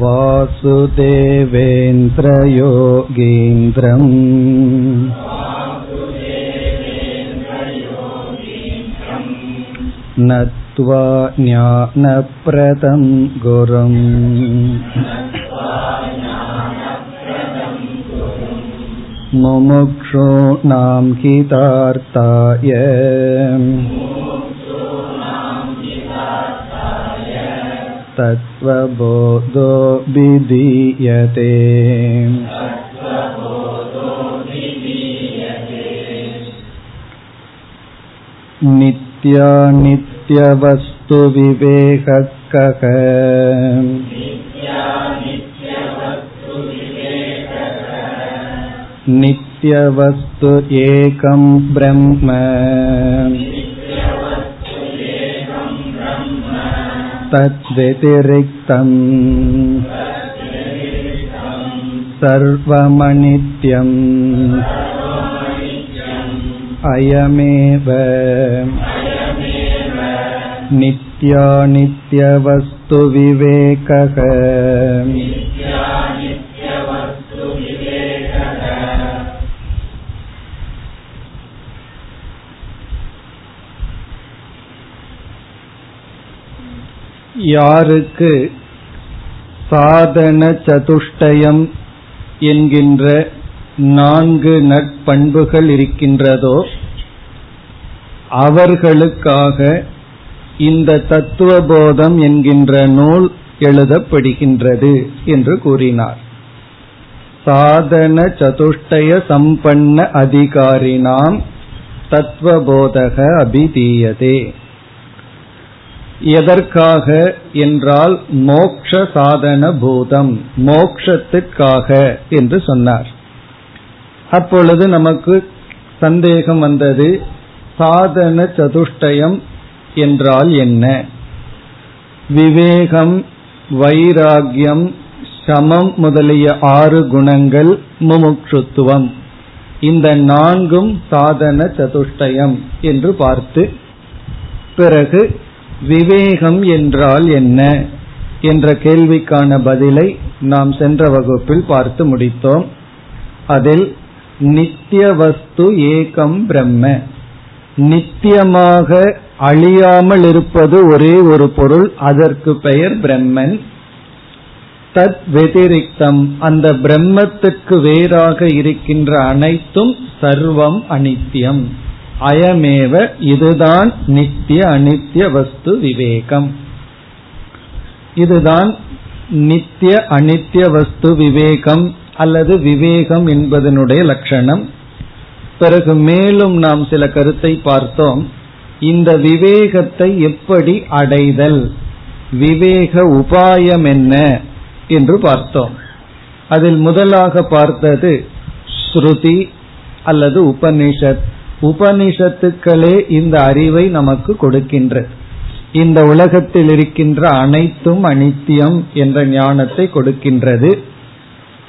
वासुदेवेन्द्रयोगीन्द्रम् नत्वा ज्ञानप्रदं गुरुम् मुमुक्षूणां हितार्थाय तत्त्वबोधो विधीयते नित्यानित्यवस्तुविवेकः कः नित्यवस्तु एकं ब्रह्म तद्व्यतिरिक्तम् सर्वमनित्यम् अयमेव नित्यानित्यवस्तुविवेकः யாருக்கு சாதன சதுஷ்டயம் என்கின்ற நான்கு நற்பண்புகள் இருக்கின்றதோ அவர்களுக்காக இந்த தத்துவபோதம் என்கின்ற நூல் எழுதப்படுகின்றது என்று கூறினார். சாதன சதுஷ்டய சம்பன்ன அதிகாரினாம் தத்துவபோதக அபிதீயதே. எதற்காக என்றால் மோக்ஷ சாதன பூதம் மோக்ஷத்துக்காக என்று சொன்னார். அப்பொழுது நமக்கு சந்தேகம் வந்தது சாதன சதுஷ்டயம் என்றால் என்ன? விவேகம் வைராகியம் சமம் முதலிய ஆறு குணங்கள் முமுட்சுத்துவம். இந்த நான்கும் சாதன சதுஷ்டயம் என்று பார்த்து பிறகு விவேகம் என்றால் என்ன? என்ற கேள்விக்கான பதிலை நாம் சென்ற வகுப்பில் பார்த்து முடித்தோம். அதில் நித்திய வஸ்து ஏகம் பிரம்ம. நித்தியமாக அழியாமல் இருப்பது ஒரே ஒரு பொருள் அதற்கு பெயர் பிரம்மன். தத் வெதிரிக்தம். அந்த பிரம்மத்துக்கு வேறாக இருக்கின்ற அனைத்தும் சர்வம் அனித்தியம் அயமேவ இதுதான் நித்திய அனித்திய வஸ்து விவேகம். இதுதான் நித்திய அனித்திய வஸ்து விவேகம் அல்லது விவேகம் என்பதனுடைய லட்சணம். பிறகு மேலும் நாம் சில கருத்தை பார்த்தோம். இந்த விவேகத்தை எப்படி அடைதல்? விவேக உபாயம் என்ன? என்று பார்த்தோம். அதில் முதலாக பார்த்தது ஸ்ருதி அல்லது உபனிஷத். உபனிஷத்துக்களே இந்த அறிவை நமக்கு கொடுக்கின்றது இந்த உலகத்தில் இருக்கின்ற அனைத்தும் அனித்தியம் என்ற ஞானத்தை கொடுக்கின்றது.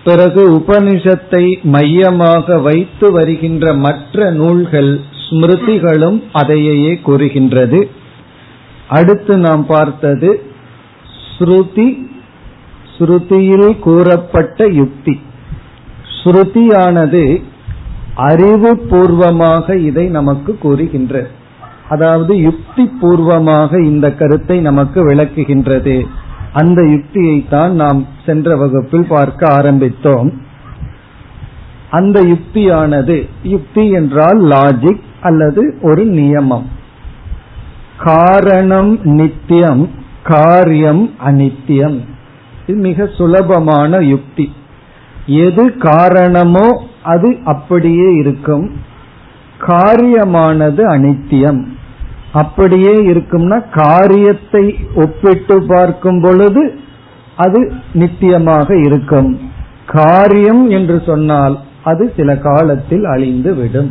பிறகு உபனிஷத்தை மையமாக வைத்து வருகின்ற மற்ற நூல்கள் ஸ்மிருதிகளும் அதையே கூறுகின்றது. அடுத்து நாம் பார்த்தது ஸ்ருதி ஸ்ருதியில் கூறப்பட்ட யுக்தி. ஸ்ருதியானது அறிவு பூர்வமாக இதை நமக்கு கூறுகின்றது அதாவது யுக்தி பூர்வமாக இந்த கருத்தை நமக்கு விளக்குகின்றது. அந்த யுக்தியை தான் நாம் சென்ற வகுப்பில் பார்க்க ஆரம்பித்தோம். அந்த யுக்தியானது யுக்தி என்றால் லாஜிக் அல்லது ஒரு நியமம். காரணம் நித்தியம் காரியம் அனித்தியம். இது மிக சுலபமான யுக்தி. எது காரணமோ அது அப்படியே இருக்கும். காரியமானது அனித்தியம். அப்படியே இருக்கும்னா காரியத்தை ஒப்பிட்டு பார்க்கும் பொழுது அது நித்தியமாக இருக்கும். காரியம் என்று சொன்னால் அது சில காலத்தில் அழிந்து விடும்.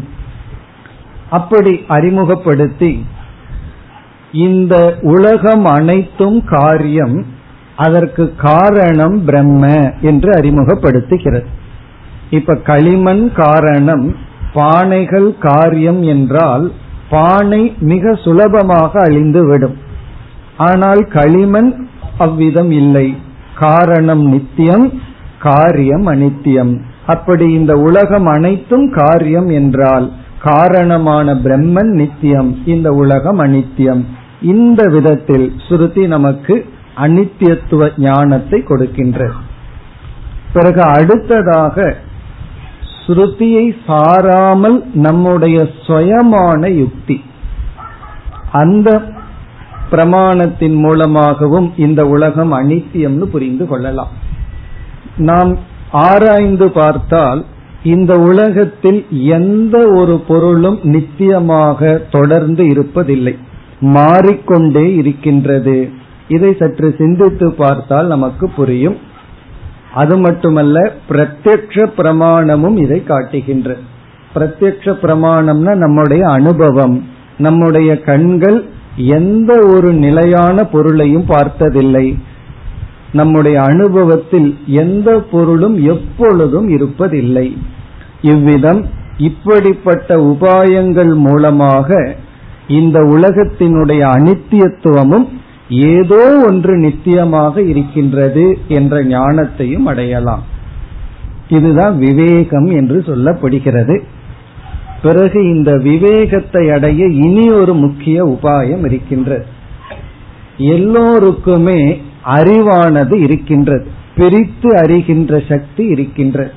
அப்படி அறிமுகப்படுத்தி இந்த உலகம் அனைத்தும் காரியம் அதற்கு காரணம் பிரம்ம என்று அறிமுகப்படுத்துகிறது. இப்ப களிமண் காரணம் பானைகள் காரியம் என்றால் பானை மிக சுலபமாக அழிந்து விடும் ஆனால் களிமண் அவ்விதம் இல்லை. காரணம் நித்தியம் காரியம் அனித்தியம். அப்படி இந்த உலகம் அனைத்தும் காரியம் என்றால் காரணமான பிரம்மன் நித்தியம் இந்த உலகம் அனித்தியம். இந்த விதத்தில் ஸ்ருதி நமக்கு அனித்தியத்துவ ஞானத்தை கொடுக்கின்றது. பிறகு அடுத்ததாக ஸ்ருதியை சாராமல் நம்முடைய சுயமான யுக்தி. அந்த பிரமாணத்தின் மூலமாகவும் இந்த உலகம் அனித்தியம்னு புரிந்து கொள்ளலாம். நாம் ஆராய்ந்து பார்த்தால் இந்த உலகத்தில் எந்த ஒரு பொருளும் நித்தியமாக தொடர்ந்து இருப்பதில்லை. மாறிக்கொண்டே இருக்கின்றது. இதை சற்று சிந்தித்து பார்த்தால் நமக்கு புரியும். அது மட்டுமல்ல பிரத்யக்ஷ பிரமாணமும் இதை காட்டுகின்ற. பிரத்யக்ஷ பிரமாணம்னா நம்முடைய அனுபவம். நம்முடைய கண்கள் எந்த ஒரு நிலையான பொருளையும் பார்த்ததில்லை. நம்முடைய அனுபவத்தில் எந்த பொருளும் எப்பொழுதும் இருப்பதில்லை. இவ்விதம் இப்படிப்பட்ட உபாயங்கள் மூலமாக இந்த உலகத்தினுடைய அனித்தியத்துவமும் ஏதோ ஒன்று நித்தியமாக இருக்கின்றது என்ற ஞானத்தையும் அடையலாம். இதுதான் விவேகம் என்று சொல்லப்படுகிறது. பிறகு இந்த விவேகத்தை அடைய இனி ஒரு முக்கிய உபாயம் இருக்கின்றது. எல்லோருக்குமே அறிவானது இருக்கின்றது. பிரித்து அறிகின்ற சக்தி இருக்கின்றது.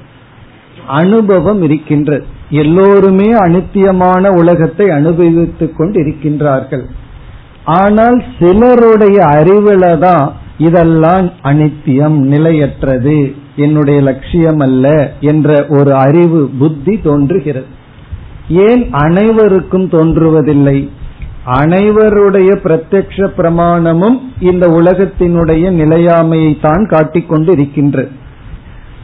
அனுபவம் இருக்கின்றது. எல்லோருமே அனித்தியமான உலகத்தை அனுபவித்துக் கொண்டு இருக்கின்றார்கள் ஆனால் சிலருடைய அறிவுல தான் இதெல்லாம் அனித்தியம் நிலையற்றது என்னுடைய லட்சியம் அல்ல என்ற ஒரு அறிவு புத்தி தோன்றுகிறது. ஏன் அனைவருக்கும் தோன்றுவதில்லை? அனைவருடைய பிரத்யக்ஷ பிரமாணமும் இந்த உலகத்தினுடைய நிலையாமையை தான் காட்டிக்கொண்டு இருக்கின்றது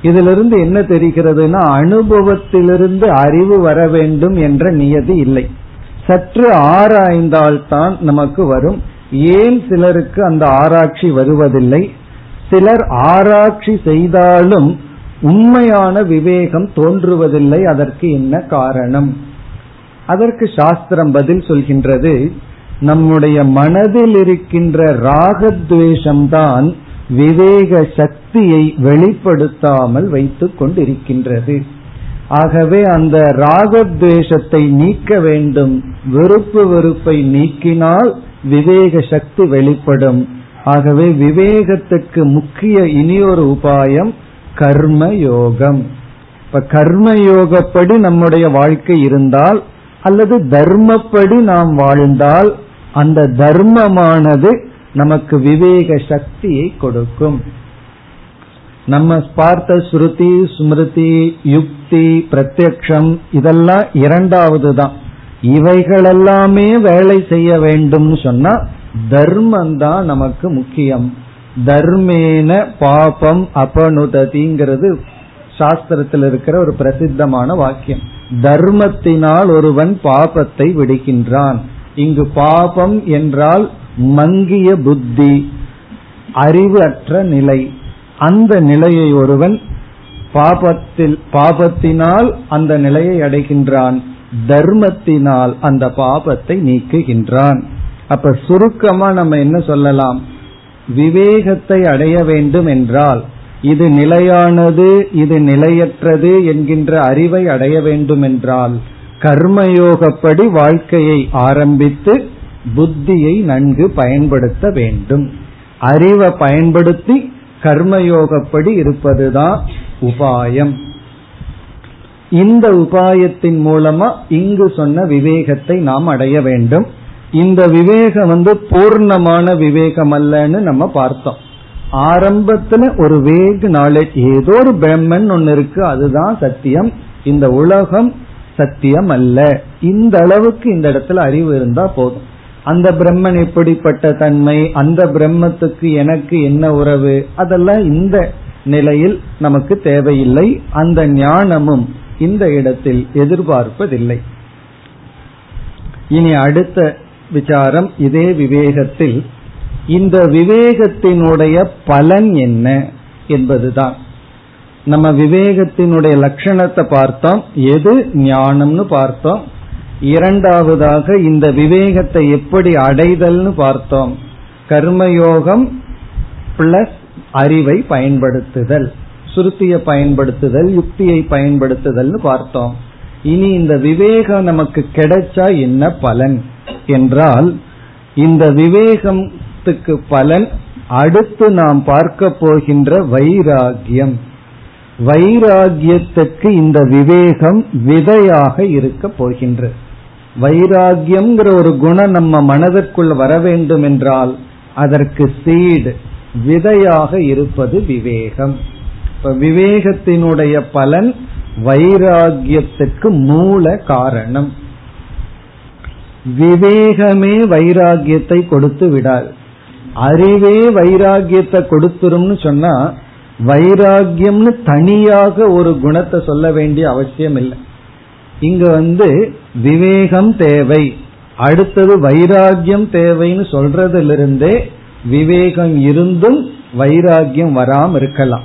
இதிலிருந்து என்ன தெரிகிறதுனா அனுபவத்திலிருந்து அறிவு வர வேண்டும் என்ற நியதி இல்லை. சற்று ஆராய்ந்தால்தான் நமக்கு வரும். ஏன் சிலருக்கு அந்த ஆராய்ச்சி வருவதில்லை? சிலர் ஆராய்ச்சி செய்தாலும் உண்மையான விவேகம் தோன்றுவதில்லை. அதற்கு என்ன காரணம்? அதற்கு சாஸ்திரம் பதில் சொல்கின்றது நம்முடைய மனதில் இருக்கின்ற ராகத்வேஷம்தான் விவேக சக்தியை வெளிப்படுத்தாமல் வைத்துக் கொண்டிருக்கின்றது. ஆகவே அந்த ராகத்வேஷத்தை நீக்க வேண்டும். வெறுப்பு வெறுப்பை நீக்கினால் விவேக சக்தி வெளிப்படும். ஆகவே விவேகத்துக்கு முக்கிய இனியொரு உபாயம் கர்ம யோகம் இப்ப கர்ம யோகப்படி நம்முடைய வாழ்க்கை இருந்தால் அல்லது தர்மப்படி நாம் வாழ்ந்தால் அந்த தர்மமானது நமக்கு விவேக சக்தியை கொடுக்கும். நம்ம பார்த்த ஸ்ருதி ஸ்மிருதி யுக்தி பிரத்யக்ஷம் இதெல்லாம் இரண்டாவது தான் இவைகளெல்லாமே வேலை செய்ய வேண்டும்னு சொன்னா தர்மம் தான் நமக்கு முக்கியம். தர்மேன பாபம் அபனுததிங்கிறது சாஸ்திரத்தில் இருக்கிற ஒரு பிரசித்தமான வாக்கியம். தர்மத்தினால் ஒருவன் பாபத்தை விடுகின்றான். இங்கு பாபம் என்றால் மங்கிய புத்தி அறிவு அற்ற நிலை. அந்த நிலையை ஒருவன் பாபத்தில் பாபத்தினால் அந்த நிலையை அடைகின்றான். தர்மத்தினால் அந்த பாபத்தை நீக்குகின்றான். அப்ப சுருக்கமா நம்ம என்ன சொல்லலாம்? விவேகத்தை அடைய வேண்டும் என்றால் இது நிலையானது இது நிலையற்றது என்கின்ற அறிவை அடைய வேண்டும் என்றால் கர்மயோகப்படி வாழ்க்கையை ஆரம்பித்து புத்தியை நன்கு பயன்படுத்த வேண்டும். அறிவை பயன்படுத்தி கர்மயோகப்படி இருப்பதுதான் உபாயம். இந்த உபாயத்தின் மூலமா இங்கு சொன்ன விவேகத்தை நாம் அடைய வேண்டும். இந்த விவேகம் வந்து பூர்ணமான விவேகம் அல்லன்னு நம்ம பார்த்தோம். ஆரம்பத்துல ஒரு வேக் நாலேஜ் ஏதோ ஒரு பிரம்மன் ஒன்னு இருக்கு அதுதான் சத்தியம். இந்த உலகம் சத்தியம் அல்ல இந்த அளவுக்கு இந்த இடத்துல அறிவு இருந்தா போதும். அந்த பிரம்மன் எப்படிப்பட்ட தன்மை அந்த பிரம்மத்துக்கு எனக்கு என்ன உறவு? அதெல்லாம் இந்த நிலையில் நமக்கு தேவையில்லை. அந்த ஞானமும் இந்த இடத்தில் எதிர்பார்ப்பதில்லை. இனி அடுத்த விசாரம் இதே விவேகத்தில். இந்த விவேகத்தினுடைய பலன் என்ன என்பதுதான். நம்ம விவேகத்தினுடைய லட்சணத்தை பார்த்தோம் எது ஞானம்னு பார்த்தோம் இரண்டாவதாக இந்த விவேகத்தை எப்படி அடைதல்னு பார்த்தோம். கர்மயோகம் பிளஸ் அறிவை பயன்படுத்துதல். சுருத்தியை பயன்படுத்துதல் யுக்தியை பயன்படுத்துதல்னு பார்த்தோம். இனி இந்த விவேகம் நமக்கு கிடைச்சா என்ன பலன்? என்றால் இந்த விவேகத்துக்கு பலன் அடுத்து நாம் பார்க்க போகின்ற வைராகியம். வைராகியத்துக்கு இந்த விவேகம் விதையாக இருக்க போகின்றது. வைராகியம்ங்கிற ஒரு குணம் நம்ம மனதிற்குள் வர வேண்டும் என்றால் அதற்கு சீடு விதையாக இருப்பது விவேகம். இப்ப விவேகத்தினுடைய பலன் வைராகியத்துக்கு மூல காரணம். விவேகமே வைராகியத்தை கொடுத்து விடாது. அறிவே வைராகியத்தை கொடுத்துரும்னு சொன்னா வைராகியம்னு தனியாக ஒரு குணத்தை சொல்ல வேண்டிய அவசியம் இல்லை இங்க வந்து விவேகம் தேவை. அடுத்தது வைராகியம் தேவைன்னு சொல்றதிலிருந்தே விவேகம் இருந்தும் வைராகியம் வராம இருக்கலாம்.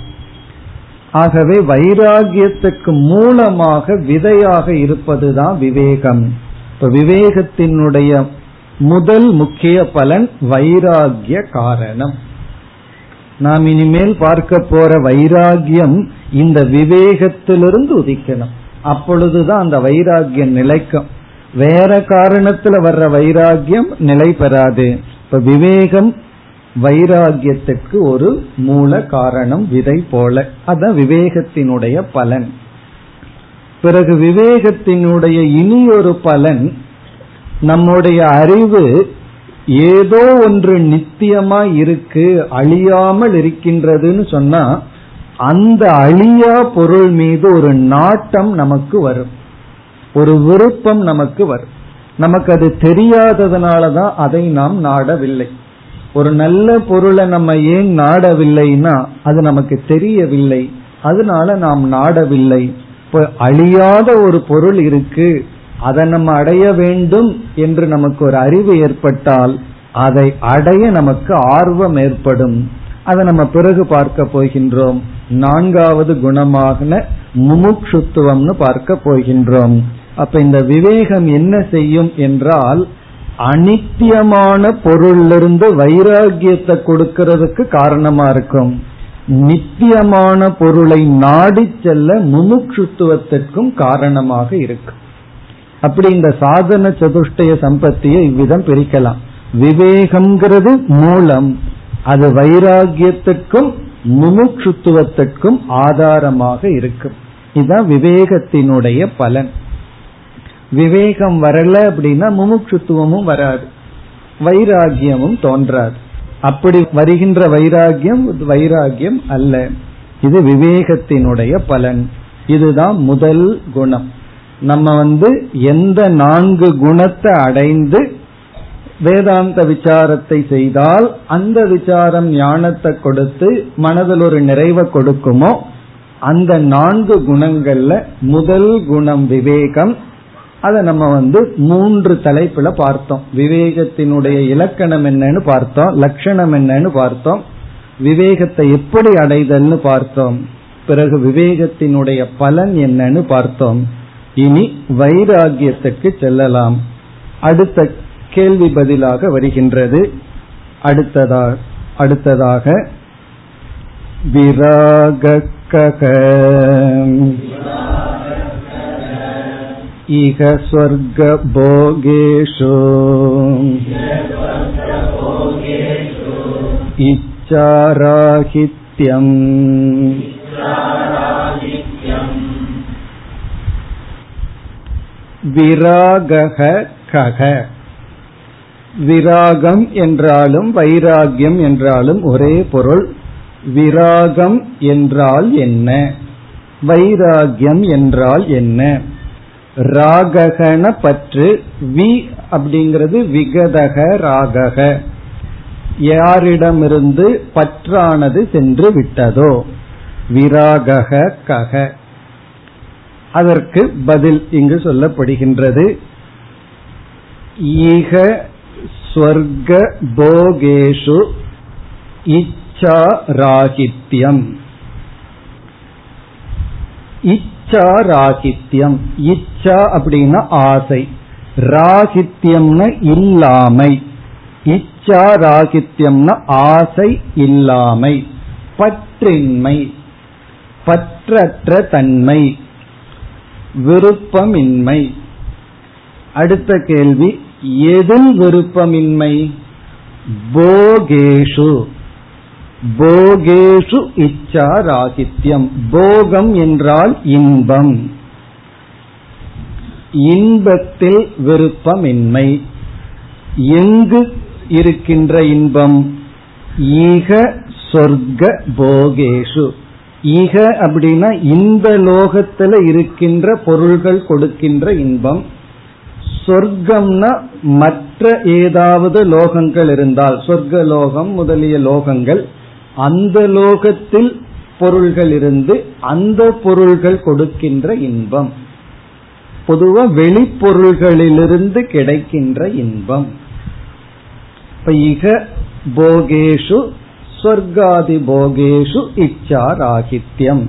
ஆகவே வைராகியத்துக்கு மூலமாக விதையாக இருப்பதுதான் விவேகம். இப்ப விவேகத்தினுடைய முதல் முக்கிய பலன் வைராகிய காரணம். நாம் இனிமேல் பார்க்க போற வைராகியம் இந்த விவேகத்திலிருந்து உதிக்கணும். அப்பொழுதுதான் அந்த வைராகியம் நிலைக்கும். வேற காரணத்துல வர்ற வைராகியம் நிலை பெறாது. இப்ப விவேகம் வைராகியத்துக்கு ஒரு மூல காரணம் விதை போல. அதான் விவேகத்தினுடைய பலன். பிறகு விவேகத்தினுடைய இனி ஒரு பலன் நம்முடைய அறிவு ஏதோ ஒன்று நித்தியமா இருக்கு அழியாமல் இருக்கின்றதுன்னு சொன்னா அந்த அழியா பொருள் மீது ஒரு நாட்டம் நமக்கு வரும். ஒரு விருப்பம் நமக்கு வரும். நமக்கு அது தெரியாததுனாலதான் அதை நாம் நாடவில்லை. ஒரு நல்ல பொருளை நம்ம ஏன் நாடவில்லைன்னா அது நமக்கு தெரியவில்லை. அதனால நாம் நாடவில்லை. இப்ப அழியாத ஒரு பொருள் இருக்கு. அதை நம்ம அடைய வேண்டும் என்று நமக்கு ஒரு அறிவு ஏற்பட்டால் அதை அடைய நமக்கு ஆர்வம் ஏற்படும். அதை நம்ம பிறகு பார்க்க போகின்றோம். நான்காவது குணமாக முமுட்சுத்துவம்னு பார்க்க போகின்றோம். அப்ப இந்த விவேகம் என்ன செய்யும் என்றால் அனித்தியமான பொருளிலிருந்து வைராகியத்தை கொடுக்கிறதுக்கு காரணமா இருக்கும். நித்தியமான பொருளை நாடி செல்ல முமுட்சுத்துவத்திற்கும் காரணமாக இருக்கும் அப்படி இந்த சாதன சதுஷ்டய சம்பத்தியை இவ்விதம் பிரிக்கலாம். விவேகம்ங்கிறது மூலம் அது வைராகியத்திற்கும் முமுட்சுத்துவத்திற்கும் ஆதாரமாக இருக்கும். இதுதான் விவேகத்தினுடைய பலன். விவேகம் வரல அப்படின்னா முமுட்சுத்துவமும் வராது. வைராகியமும் தோன்றாது. அப்படி வருகின்ற வைராகியம் வைராகியம் அல்ல. இது விவேகத்தினுடைய பலன். இதுதான் முதல் குணம். நம்ம வந்து எந்த நான்கு குணத்தை அடைந்து வேதாந்த விசாரத்தை செய்தால் அந்த விசாரம் ஞானத்தை கொடுத்து மனதில் ஒரு நிறைவை கொடுக்குமோ அந்த நான்கு குணங்கள்ல முதல் குணம் விவேகம். அதை நம்ம வந்து மூன்று தலைப்புல பார்த்தோம். விவேகத்தினுடைய இலக்கணம் என்னன்னு பார்த்தோம் லட்சணம் என்னன்னு பார்த்தோம். விவேகத்தை எப்படி அடைதல்னு பார்த்தோம். பிறகு விவேகத்தினுடைய பலன் என்னன்னு பார்த்தோம். இனி வைராகியத்துக்கு செல்லலாம். அடுத்த கேள்வி பதிலாக வருகின்றது. அடுத்ததாக அடுத்ததாக விராகக இக ஸ்வர்க போகேஷு இச்சாராகித்யம். விராகக விராகம் என்றாலும் வைராகியம் என்றாலும் ஒரே பொருள். விராகம் என்றால் என்ன? வைராகியம் என்றால் என்ன? ராககன பற்று வி அப்படிங்கிறது விகதக ராகக. யாரிடமிருந்து பற்றானது சென்று விட்டதோ? விராகக கக. அதற்கு பதில் இங்கு சொல்லப்படுகின்றது. ஈக ஸ்வர்க போகேஷு இச்சா ராகித்யம் இச்சா ராகித்யம் இச்சா அப்படின்னா ஆசை। ராகித்யம்னா இல்லாமை। இச்சா ராகித்யம்னா ஆசை இல்லாமை। பற்றின்மை பற்றற்ற தன்மை விருப்பமின்மை। அடுத்த கேள்வி எதில் விருப்பமின்மை? போகேஷு. போகேஷு இச்சா ராகித்யம் போகம் என்றால் இன்பம். இன்பத்தில் விருப்பமின்மை. எங்கு இருக்கின்ற இன்பம்? ஈக சொர்க்க போகேஷு. ஈக அப்படின்னா இந்த லோகத்துல இருக்கின்ற பொருள்கள் கொடுக்கின்ற இன்பம். சொர்க்கம்னா மற்ற ஏதாவது லோகங்கள் இருந்தால் சொர்க்க லோகம் முதலிய லோகங்கள் அந்த லோகத்தில் பொருள்கள் இருந்து அந்த பொருள்கள் கொடுக்கின்ற இன்பம். பொதுவா வெளிப்பொருள்களிலிருந்து கிடைக்கின்ற இன்பம். இப்ப இக போகேஷு சொர்க்காதி போகேஷு இச்சா ராகித்யம்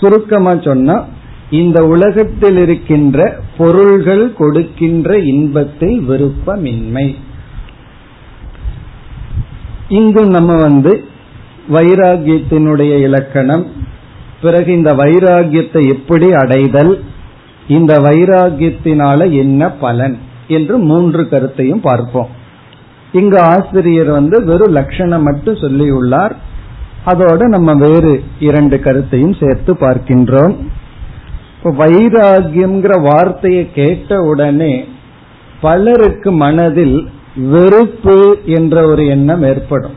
சுருக்கமா சொன்னா இந்த உலகத்தில் இருக்கின்ற பொருள்கள் கொடுக்கின்ற இன்பத்தில் விருப்பமின்மை. இங்கு நம்ம வந்து வைராகியத்தினுடைய இலக்கணம் பிறகு இந்த வைராகியத்தை எப்படி அடைதல் இந்த வைராகியத்தினால என்ன பலன் என்று மூன்று கருத்தையும் பார்ப்போம். இங்கு ஆசிரியர் வந்து வெறும் லட்சணம் மட்டும் சொல்லியுள்ளார். அதோட நம்ம வேறு இரண்டு கருத்தையும் சேர்த்து பார்க்கின்றோம். வைராகியம்ங்கிற வார்த்தையை கேட்ட உடனே பலருக்கு மனதில் வெறுப்பு என்ற ஒரு எண்ணம் ஏற்படும்.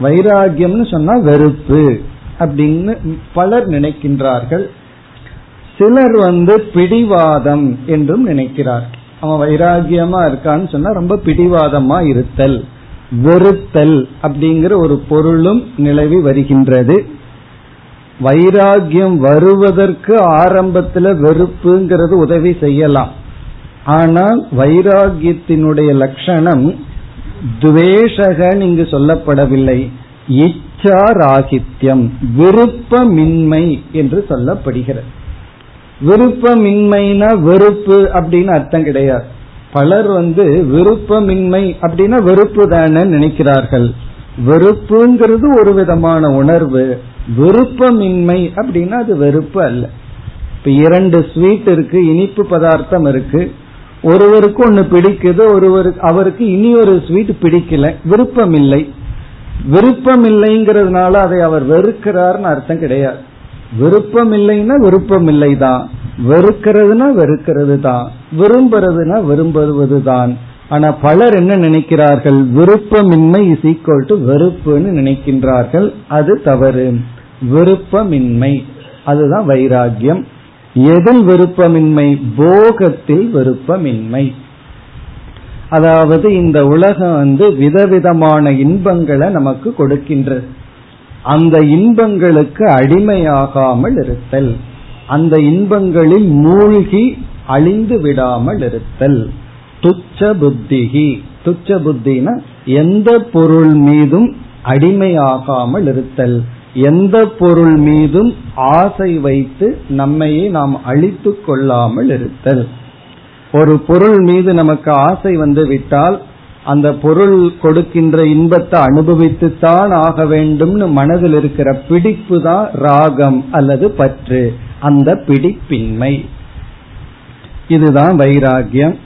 வைராகியம்னு சொன்னா வெறுப்பு அப்படின்னு பலர் நினைக்கின்றார்கள். சிலர் வந்து பிடிவாதம் என்றும் நினைக்கிறார். அவன் வைராகியமா இருக்கான்னு சொன்னா ரொம்ப பிடிவாதமா இருத்தல் வெறுத்தல் அப்படிங்கிற ஒரு பொருளும் நிலவி வருகின்றது. வைராகியம் வருவதற்கு ஆரம்பத்துல வெறுப்புங்கிறது உதவி செய்யலாம். ஆனால் வைராகியத்தினுடைய லட்சணம் துவேஷகன் இங்கு சொல்லப்படவில்லை. இச்சா ராகித்யம் விருப்பமின்மை என்று சொல்லப்படுகிறது. விருப்பமின்மைனா வெறுப்பு அப்படின்னு அர்த்தம் கிடையாது. பலர் வந்து விருப்பமின்மை அப்படின்னா வெறுப்பு தானே நினைக்கிறார்கள். வெறுப்புங்கிறது ஒரு விதமான உணர்வு. விருப்பமின்மை அப்படின்னா அது வெறுப்பு அல்ல. இப்ப இரண்டு ஸ்வீட் இருக்கு இனிப்பு பதார்த்தம் இருக்கு. ஒருவருக்கு ஒன்னு பிடிக்குது ஒருவருக்கு அவருக்கு இனி ஒரு ஸ்வீட் பிடிக்கல. விருப்பம் இல்லை விருப்பம் இல்லைங்கிறதுனால அதை அவர் வெறுக்கிறார்னு அர்த்தம் கிடையாது. விருப்பம் இல்லைன்னா விருப்பம் இல்லை தான் வெறுக்கிறதுனா வெறுக்கிறது தான் விரும்புறதுனா விரும்புவது தான் ஆனா பலர் என்ன நினைக்கிறார்கள்? விருப்பமின்மை இஸ் ஈக்குவல் டு வெறுப்புன்னு நினைக்கின்றார்கள். அது தவறு. விருப்பமின்மை. அதுதான் வைராகியம் எதில் விருப்பமின்மை? போகத்தில் விருப்பமின்மை. அதாவது இந்த உலகம் வந்து விதவிதமான இன்பங்களை நமக்கு கொடுக்கின்றது அந்த இன்பங்களுக்கு அடிமையாகாமல் இருத்தல். அந்த இன்பங்களில் மூழ்கி அழிந்து விடாமல் இருத்தல். துச்ச புத்திகி. துச்ச புத்தினா எந்த பொருள் மீதும் அடிமையாகாமல் இருத்தல். எந்த பொருள் மீதும் ஆசை வைத்து நம்மையே நாம் அழித்து கொள்ளாமல் இருத்தல். ஒரு பொருள் மீது நமக்கு ஆசை வந்து விட்டால் அந்த பொருள் கொடுக்கின்ற இன்பத்தை அனுபவித்துத்தான் ஆக வேண்டும்னு மனதில் இருக்கிற பிடிப்பு தான் ராகம் அல்லது பற்று. அந்த பிடிப்பின்மை. இதுதான் வைராகியம்.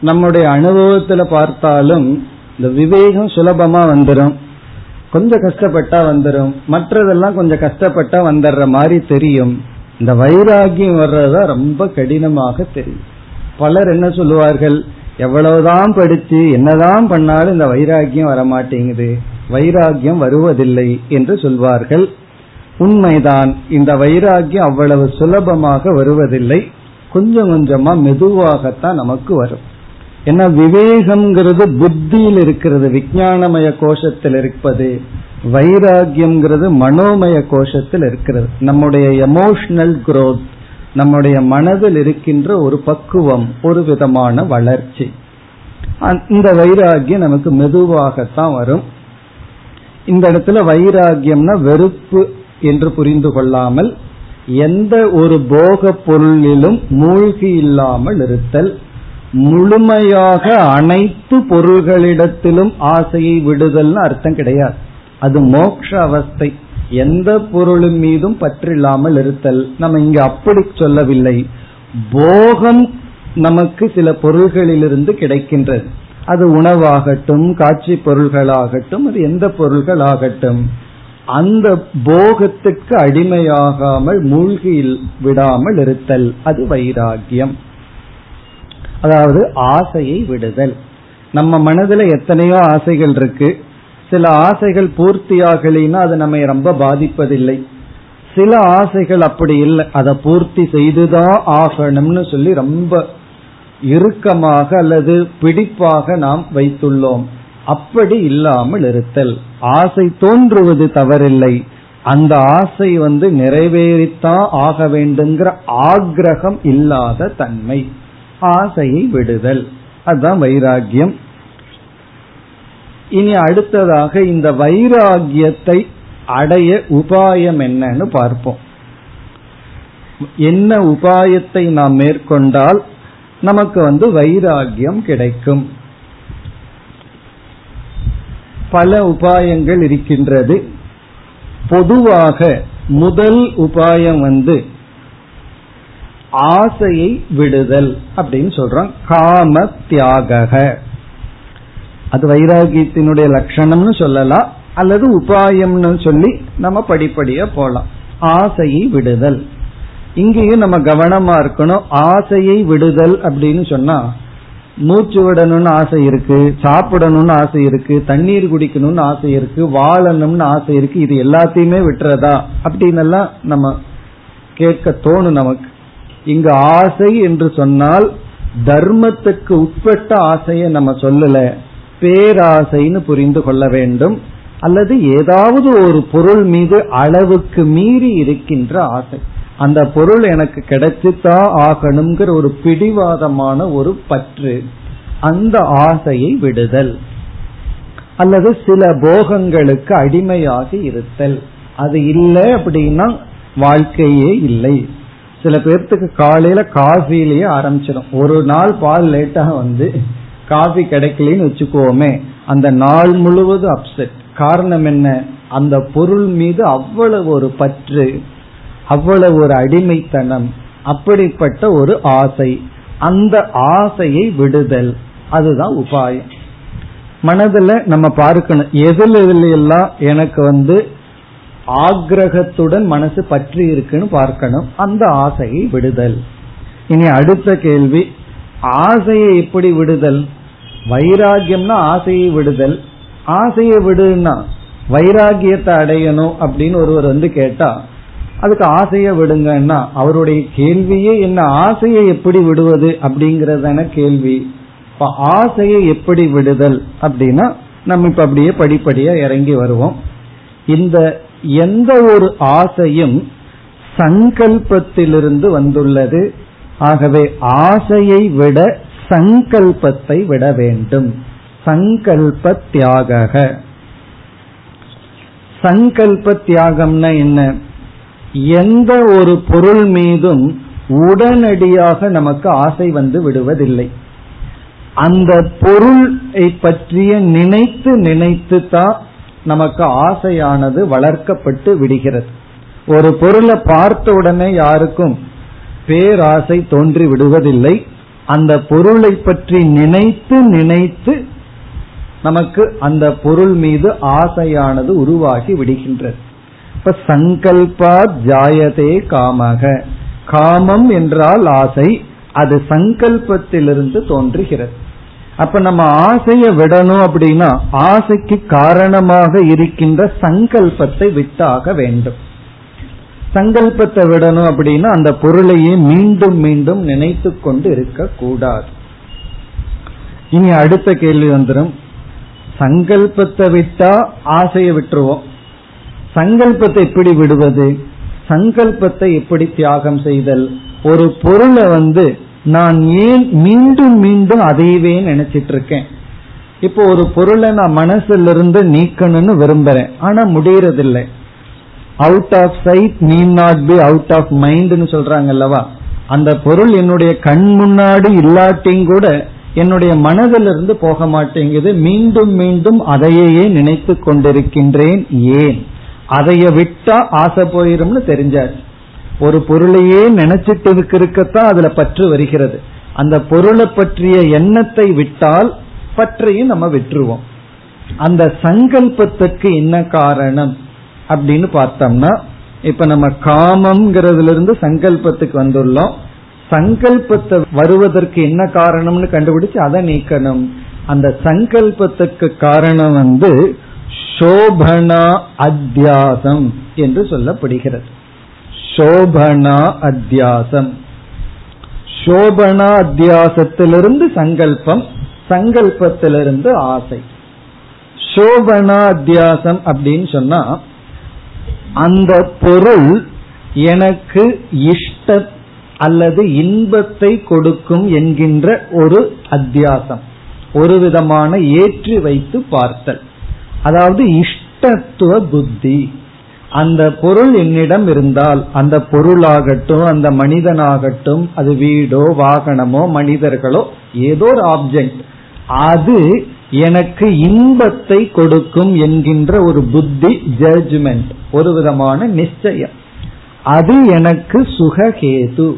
நம்முடைய அனுபவத்துல பார்த்தாலும் இந்த விவேகம் சுலபமா வந்துடும் கொஞ்சம் கஷ்டப்பட்டா வந்துடும் மற்றதெல்லாம் கொஞ்சம் கஷ்டப்பட்டா வந்துடுற மாதிரி தெரியும். இந்த வைராகியம் வர்றதா ரொம்ப கடினமாக தெரியும். பலர் என்ன சொல்லுவார்கள்? எவ்வளவுதான் படித்து என்னதான் பண்ணாலும் இந்த வைராகியம் வரமாட்டேங்குது. வைராகியம் வருவதில்லை என்று சொல்வார்கள். உண்மைதான். இந்த வைராகியம் அவ்வளவு சுலபமாக வருவதில்லை. கொஞ்சம் கொஞ்சமா மெதுவாகத்தான் நமக்கு வரும். ஏன்னா விவேகம்ங்கிறது புத்தியில் இருக்கிறது விஜயானமய கோஷத்தில் இருப்பது வைராகியம்ங்கிறது மனோமய கோஷத்தில் இருக்கிறது நம்முடைய எமோஷனல் குரோத் நம்முடைய மனதில் இருக்கின்ற ஒரு பக்குவம் ஒரு விதமான வளர்ச்சி. இந்த வைராகியம் நமக்கு மெதுவாகத்தான் வரும். இந்த இடத்துல வைராகியம்னா வெறுப்பு என்று புரிந்து கொள்ளாமல் எந்த ஒரு போக பொருளிலும் மூழ்கி இல்லாமல் இருத்தல் முழுமையாக அனைத்து பொருள்களிடத்திலும் ஆசையை விடுதல்னு அர்த்தம் கிடையாது. அது மோக்ஷ அவஸ்தை. எந்த பொருளின் மீதும் பற்றில்லாமல் இருத்தல். நம்ம இங்க அப்படி சொல்லவில்லை. போகம் நமக்கு சில பொருள்களிலிருந்து கிடைக்கின்றது. அது உணவாகட்டும் காட்சி பொருள்களாகட்டும் அது எந்த பொருள்களாகட்டும். அந்த போகத்துக்கு அடிமையாகாமல் மூழ்கி விடாமல் இருத்தல். அது வைராகியம் அதாவது ஆசையை விடுதல். நம்ம மனதுல எத்தனையோ ஆசைகள் இருக்கு. சில ஆசைகள் பூர்த்தியாகலினா அது நம்மை ரொம்ப பாதிப்பதில்லை. சில ஆசைகள் அப்படி இல்லை. அதை பூர்த்தி செய்துதான் ஆகணும்னு சொல்லி ரொம்ப இறுக்கமாக அல்லது பிடிப்பாக நாம் வைத்துள்ளோம். அப்படி இல்லாமல் இருத்தல். ஆசை தோன்றுவது தவறில்லை. அந்த ஆசை வந்து நிறைவேறித்தான் ஆக வேண்டுங்கிற ஆக்ரகம் இல்லாத தன்மை. ஆசையை விடுதல். அதுதான் வைராகியம் இனி அடுத்ததாக இந்த வைராகியத்தை அடைய உபாயம் என்னன்னு பார்ப்போம். என்ன உபாயத்தை நாம் மேற்கொண்டால் நமக்கு வந்து வைராகியம் கிடைக்கும். பல உபாயங்கள் இருக்கின்றது. பொதுவாக முதல் உபாயம் வந்து ஆசையை விடுதல் அப்படின்னு சொல்றோம் காம தியாக அது வைராகியத்தினுடைய லட்சணம்னு சொல்லலாம் அல்லது உபாயம்னு சொல்லி நம்ம படிப்படியா போலாம். ஆசையை விடுதல். இங்கேயும் நம்ம கவனமா இருக்கணும். ஆசையை விடுதல் அப்படின்னு சொன்னா மூச்சு விடணும்னு ஆசை இருக்கு சாப்பிடணும்னு ஆசை இருக்கு தண்ணீர் குடிக்கணும்னு ஆசை இருக்கு வாழணும்னு ஆசை இருக்கு இது எல்லாத்தையுமே விட்டுறதா அப்படின்னு எல்லாம் நம்ம கேட்க தோணும் நமக்கு. இங்கு ஆசை என்று சொன்னால் தர்மத்துக்கு உட்பட்ட ஆசையை நம்ம சொல்லல. பேராசைன்னு புரிந்து கொள்ள வேண்டும். அல்லது ஏதாவது ஒரு பொருள் மீது அளவுக்கு மீறி இருக்கின்ற ஆசை. அந்த பொருள் எனக்கு கிடைச்சித்தா ஆகணுங்கிற ஒரு பிடிவாதமான ஒரு பற்று. அந்த ஆசையை விடுதல். அல்லது சில போகங்களுக்கு அடிமையாக இருத்தல். அது இல்லை அப்படின்னா வாழ்க்கையே இல்லை. சில பேர்த்துக்கு காலையில காஃபிலேயே ஆரம்பிச்சிடும். ஒரு நாள் பால் லேட்டாக வந்து காஃபி கிடைக்கலன்னு வச்சுக்கோமே அந்த நாள் முழுவதும் அப்செட் காரணம் என்ன? அந்த பொருள் மீது அவ்வளவு ஒரு பற்று அவ்வளவு ஒரு அடிமைத்தனம் அப்படிப்பட்ட ஒரு ஆசை. அந்த ஆசையை விடுதல். அதுதான் உபாயம். மனதுல நம்ம பார்க்கணும். எதுல எல்லாம் எனக்கு வந்து ஆக்ரகத்துடன் மனசு பற்றி இருக்குன்னு பார்க்கணும். அந்த ஆசையை விடுதல். இனி அடுத்த கேள்வி ஆசையை எப்படி விடுதல்? வைராகியம்னா ஆசையை விடுதல். ஆசையை விடுன்னா வைராகியத்தை அடையணும் அப்படின்னு ஒருவர் வந்து கேட்டா அதுக்கு ஆசையை விடுங்கன்னா அவருடைய கேள்வியே என்ன ஆசையை எப்படி விடுவது அப்படிங்கறதான கேள்வி. இப்ப ஆசையை எப்படி விடுதல் அப்படின்னா நம்ம இப்ப அப்படியே படிப்படியா இறங்கி வருவோம். இந்த எந்த ஒரு ஆசையும் சங்கல்பத்திலிருந்து வந்துள்ளது. ஆகவே ஆசையை விட சங்கல்பத்தை விட வேண்டும். சங்கல்ப தியாக சங்கல்ப தியாகம்னா என்ன? எந்த ஒரு பொருள் மீதும் உடனடியாக நமக்கு ஆசை வந்து விடுவதில்லை. அந்த பொருளை பற்றிய நினைத்து நினைத்து தான் நமக்கு ஆசையானது வளர்க்கப்பட்டு விடுகிறது. ஒரு பொருளை பார்த்த உடனே யாருக்கும் பேராசை தோன்றி விடுவதில்லை. அந்த பொருளை பற்றி நினைத்து நினைத்து நமக்கு அந்த பொருள் மீது ஆசையானது உருவாகி விடுகின்றது. இப்ப சங்கல்பா ஜாயதே காமக. காமம் என்றால் ஆசை அது சங்கல்பத்திலிருந்து தோன்றுகிறது. அப்ப நம்ம ஆசையை விடணும் அப்படின்னா ஆசைக்கு காரணமாக இருக்கின்ற சங்கல்பத்தை விட்டாக வேண்டும். சங்கல்பத்தை விடணும் அப்படின்னா அந்த பொருளையே மீண்டும் மீண்டும் நினைத்து கொண்டு இருக்க கூடாது. இனி அடுத்த கேள்வி வந்துடும் சங்கல்பத்தை விட்டா ஆசையை விட்டுருவோம். சங்கல்பத்தை எப்படி விடுவது? சங்கல்பத்தை எப்படி தியாகம் செய்தல்? ஒரு பொருளை வந்து நான் ஏன் மீண்டும் மீண்டும் அதையவே நினைச்சிட்டு இருக்கேன் இப்போ ஒரு பொருளை நான் மனசுல இருந்து நீக்கணும்னு விரும்புறேன். ஆனா முடியறதில்லை. Out of sight need not be out of மைண்ட்னு சொல்றாங்க அல்லவா? அந்த பொருள் என்னுடைய கண் முன்னாடி இல்லாட்டியும் கூட என்னுடைய மனதிலிருந்து போக மாட்டேங்குது. மீண்டும் மீண்டும் அதையே நினைத்து கொண்டிருக்கின்றேன். ஏன்? அதைய விட்டா ஆசை போயிரும்னு தெரிஞ்சார் ஒரு பொருளையே நினைச்சிட்டு இருக்கத்தான் அதுல பற்று வருகிறது. அந்த பொருளை பற்றிய எண்ணத்தை விட்டால் பற்றையும் நம்ம விட்டுருவோம். அந்த சங்கல்பத்துக்கு என்ன காரணம் அப்படின்னு பார்த்தோம்னா இப்ப நம்ம காமம்ங்கிறதுல இருந்து சங்கல்பத்துக்கு வந்துள்ளோம். சங்கல்பத்தை வருவதற்கு என்ன காரணம்னு கண்டுபிடிச்சு அதை நீக்கணும். அந்த சங்கல்பத்துக்கு காரணம் வந்து சோபனா அத்தியாசம் என்று சொல்லப்படுகிறது. சோபனா அத்தியாசம். சோபனா அத்தியாசத்திலிருந்து சங்கல்பம் சங்கல்பத்திலிருந்து ஆசை. சோபனா அத்தியாசம் அப்படின்னு சொன்னா அந்த பொருள் எனக்கு இஷ்ட அல்லது இன்பத்தை கொடுக்கும் என்கின்ற ஒரு அத்தியாசம். ஒரு விதமான ஏற்றி வைத்து பார்த்தல். அதாவது இஷ்டத்துவ புத்தி. அந்த பொருள் என்னிடம் இருந்தால் அந்த பொருளாகட்டும் அந்த மனிதனாகட்டும் அது வீடோ வாகனமோ மனிதர்களோ ஏதோ ஒரு ஆப்ஜெக்ட் அது எனக்கு இன்பத்தை கொடுக்கும் என்கின்ற ஒரு புத்தி ஜட்ஜ்மெண்ட் ஒரு விதமான நிச்சயம். அது எனக்கு சுககேது.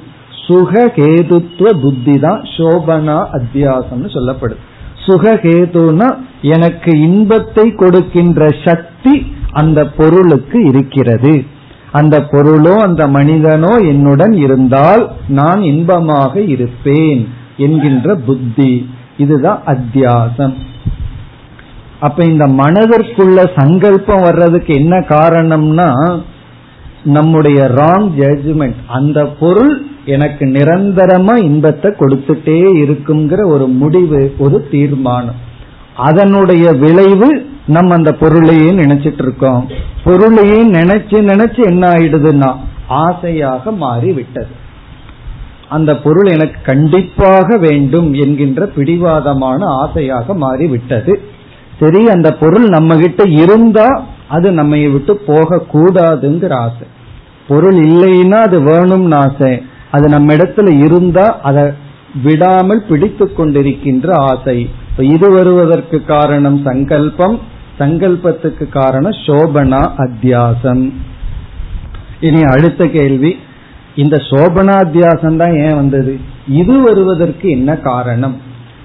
சுககேதுத்துவ புத்தி தான் சோபனா அத்தியாசம்னு சொல்லப்படுது. சுககேதுனா எனக்கு இன்பத்தை கொடுக்கின்ற சக்தி அந்த பொருளுக்கு இருக்கிறது. அந்த பொருளோ அந்த மனிதனோ என்னுடன் இருந்தால் நான் இன்பமாக இருப்பேன் என்கின்ற புத்தி. இதுதான் அத்தியாசம். அப்ப இந்த மனதிற்குள்ள சங்கல்பம் வர்றதுக்கு என்ன காரணம்னா நம்முடைய ராங் ஜட்ஜ்மெண்ட் அந்த பொருள் எனக்கு நிரந்தரமா இன்பத்தை கொடுத்துட்டே இருக்குங்கிற ஒரு முடிவு ஒரு தீர்மானம். அதனுடைய விளைவு நம்ம அந்த பொருளையே நினைச்சிட்டு இருக்கோம். பொருளையே நினைச்சு நினைச்சு என்ன ஆயிடுதுன்னா ஆசையாக மாறி விட்டது அந்த பொருள் எனக்கு கண்டிப்பாக வேண்டும் என்கின்ற பிடிவாதமான ஆசையாக மாறி விட்டது சரி அந்த பொருள் நம்ம கிட்ட இருந்தா அது நம்ம விட்டு போக கூடாதுங்கிற ஆசை. பொருள் இல்லைன்னா அது வேணும்னு ஆசை. அது நம்ம இடத்துல இருந்தா அதை விடாமல் பிடித்து கொண்டிருக்கின்ற ஆசை. இது வருவதற்கு காரணம் சங்கல்பம். சங்கல்பத்துக்கு காரணம் சோபனா அத்தியாசம். இனி அடுத்த கேள்வி. இந்த சோபனாத்தியாசம் தான் ஏன் வந்தது? இது வருவதற்கு என்ன காரணம்?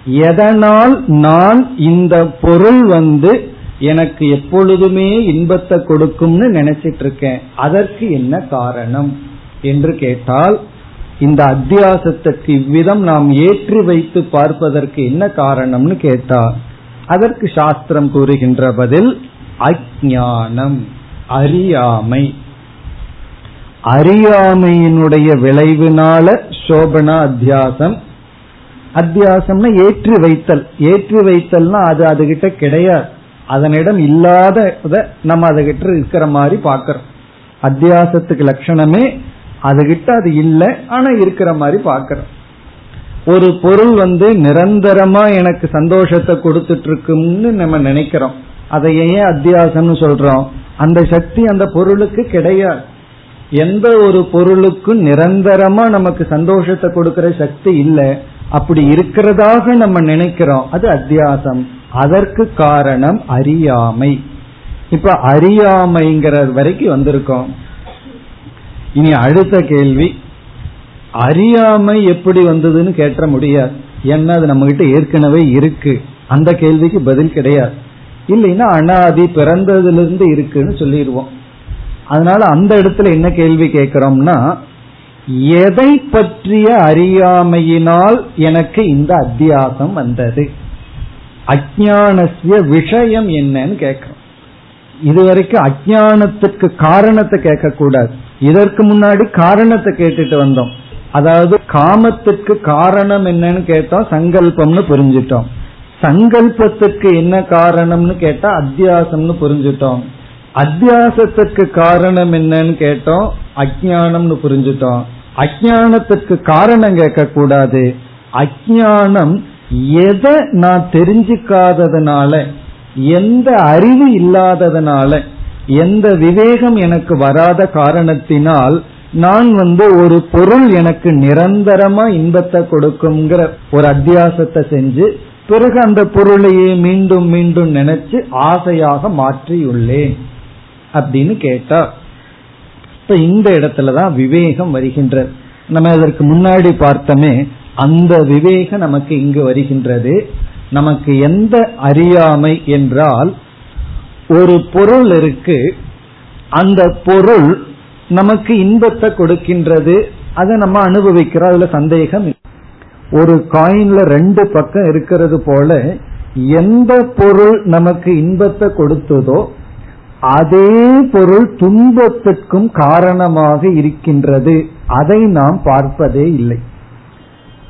எதனால் நான் இந்த பொருள் வந்து எனக்கு எப்பொழுதுமே இன்பத்தை கொடுக்கும்னு நினைச்சிட்டு இருக்கேன். அதற்கு என்ன காரணம்? என்று கேட்டால் இந்த அத்தியாசத்துக்கு இவ்விதம் நாம் ஏற்றி வைத்து பார்ப்பதற்கு என்ன காரணம்னு கேட்டால் அதற்கு சாஸ்திரம் கூறுகின்ற பதில் அஜானம் அறியாமை. அறியாமையினுடைய விளைவினால சோபனா அத்தியாசம். அத்தியாசம்னா ஏற்றி வைத்தல். ஏற்றி வைத்தல்னா அது அதுகிட்ட கிடையாது. அதனிடம் இல்லாத நம்ம அதுகிட்ட இருக்கிற மாதிரி பாக்கிறோம் அத்தியாசத்துக்கு லட்சணமே அதுகிட்ட அது இல்லை ஆனா இருக்கிற மாதிரி பாக்கிறோம் ஒரு பொருள் வந்து நிரந்தரமா எனக்கு சந்தோஷத்தை கொடுத்துட்டு இருக்கும்னு நம்ம நினைக்கிறோம். அதை ஏன் அத்தியாசம்னு சொல்றோம்? அந்த சக்தி அந்த பொருளுக்கு கிடையாது. எந்த ஒரு பொருளுக்கும் நிரந்தரமா நமக்கு சந்தோஷத்தை கொடுக்கிற சக்தி இல்லை. அப்படி இருக்கிறதாக நம்ம நினைக்கிறோம். அது அத்தியாசம். அதற்கு காரணம் அறியாமை. இப்ப அறியாமைங்கிற வரைக்கும் வந்திருக்கோம். இனி அடுத்த கேள்வி அறியாமை எப்படி வந்ததுன்னு கேட்ட முடியாது. ஏன்னா அது நம்ம கிட்ட ஏற்கனவே இருக்கு. அந்த கேள்விக்கு பதில் கிடையாது. இல்லைன்னா அனாதி பிறந்ததிலிருந்து இருக்குன்னு சொல்லிடுவோம். அதனால அந்த இடத்துல என்ன கேள்வி கேட்கிறோம்னா எதை பற்றிய அறியாமையினால் எனக்கு இந்த அத்தியாசம் வந்தது? அஜானசிய விஷயம் என்னன்னு கேட்கிறோம். இதுவரைக்கும் அஜானத்துக்கு காரணத்தை கேட்க கூடாது இதற்கு முன்னாடி காரணத்தை கேட்டுட்டு வந்தோம். அதாவது காமத்துக்கு காரணம் என்னன்னு கேட்டோம் சங்கல்பம்னு புரிஞ்சிட்டோம். சங்கல்பத்துக்கு என்ன காரணம்னு கேட்டா அத்தியாசம்னு புரிஞ்சிட்டோம். அத்தியாசத்துக்கு காரணம் என்னன்னு கேட்டோம் அஜானம்னு புரிஞ்சுட்டோம். அஜானத்துக்கு காரணம் கேட்க கூடாது அஜானம் எதை நான் தெரிஞ்சுக்காததுனால எந்த அறிவு இல்லாததுனால எந்த விவேகம் எனக்கு வராத காரணத்தினால் நான் வந்து ஒரு பொருள் எனக்கு நிரந்தரமா இன்பத்தை கொடுக்குங்கிற ஒரு அத்தியாசத்தை செஞ்சு பிறகு அந்த பொருளையே மீண்டும் மீண்டும் நினைச்சு ஆசையாக மாற்றியுள்ளேன் அப்படின்னு கேட்டா இப்ப இந்த இடத்துலதான் விவேகம் வருகின்றது. நம்ம அதற்கு முன்னாடி பார்த்தோமே அந்த விவேகம் நமக்கு இங்கு வருகின்றது. நமக்கு எந்த அறியாமை என்றால் ஒரு பொருள் இருக்கு. அந்த பொருள் நமக்கு இன்பத்தை கொடுக்கின்றது. அதை நம்ம அனுபவிக்கிறோம். அதுல சந்தேகம் ஒரு காயின்ல ரெண்டு பக்கம் இருக்கிறது போல எந்த பொருள் நமக்கு இன்பத்தை கொடுத்ததோ அதே பொருள் துன்பத்திற்கும் காரணமாக இருக்கின்றது. அதை நாம் பார்ப்பதே இல்லை.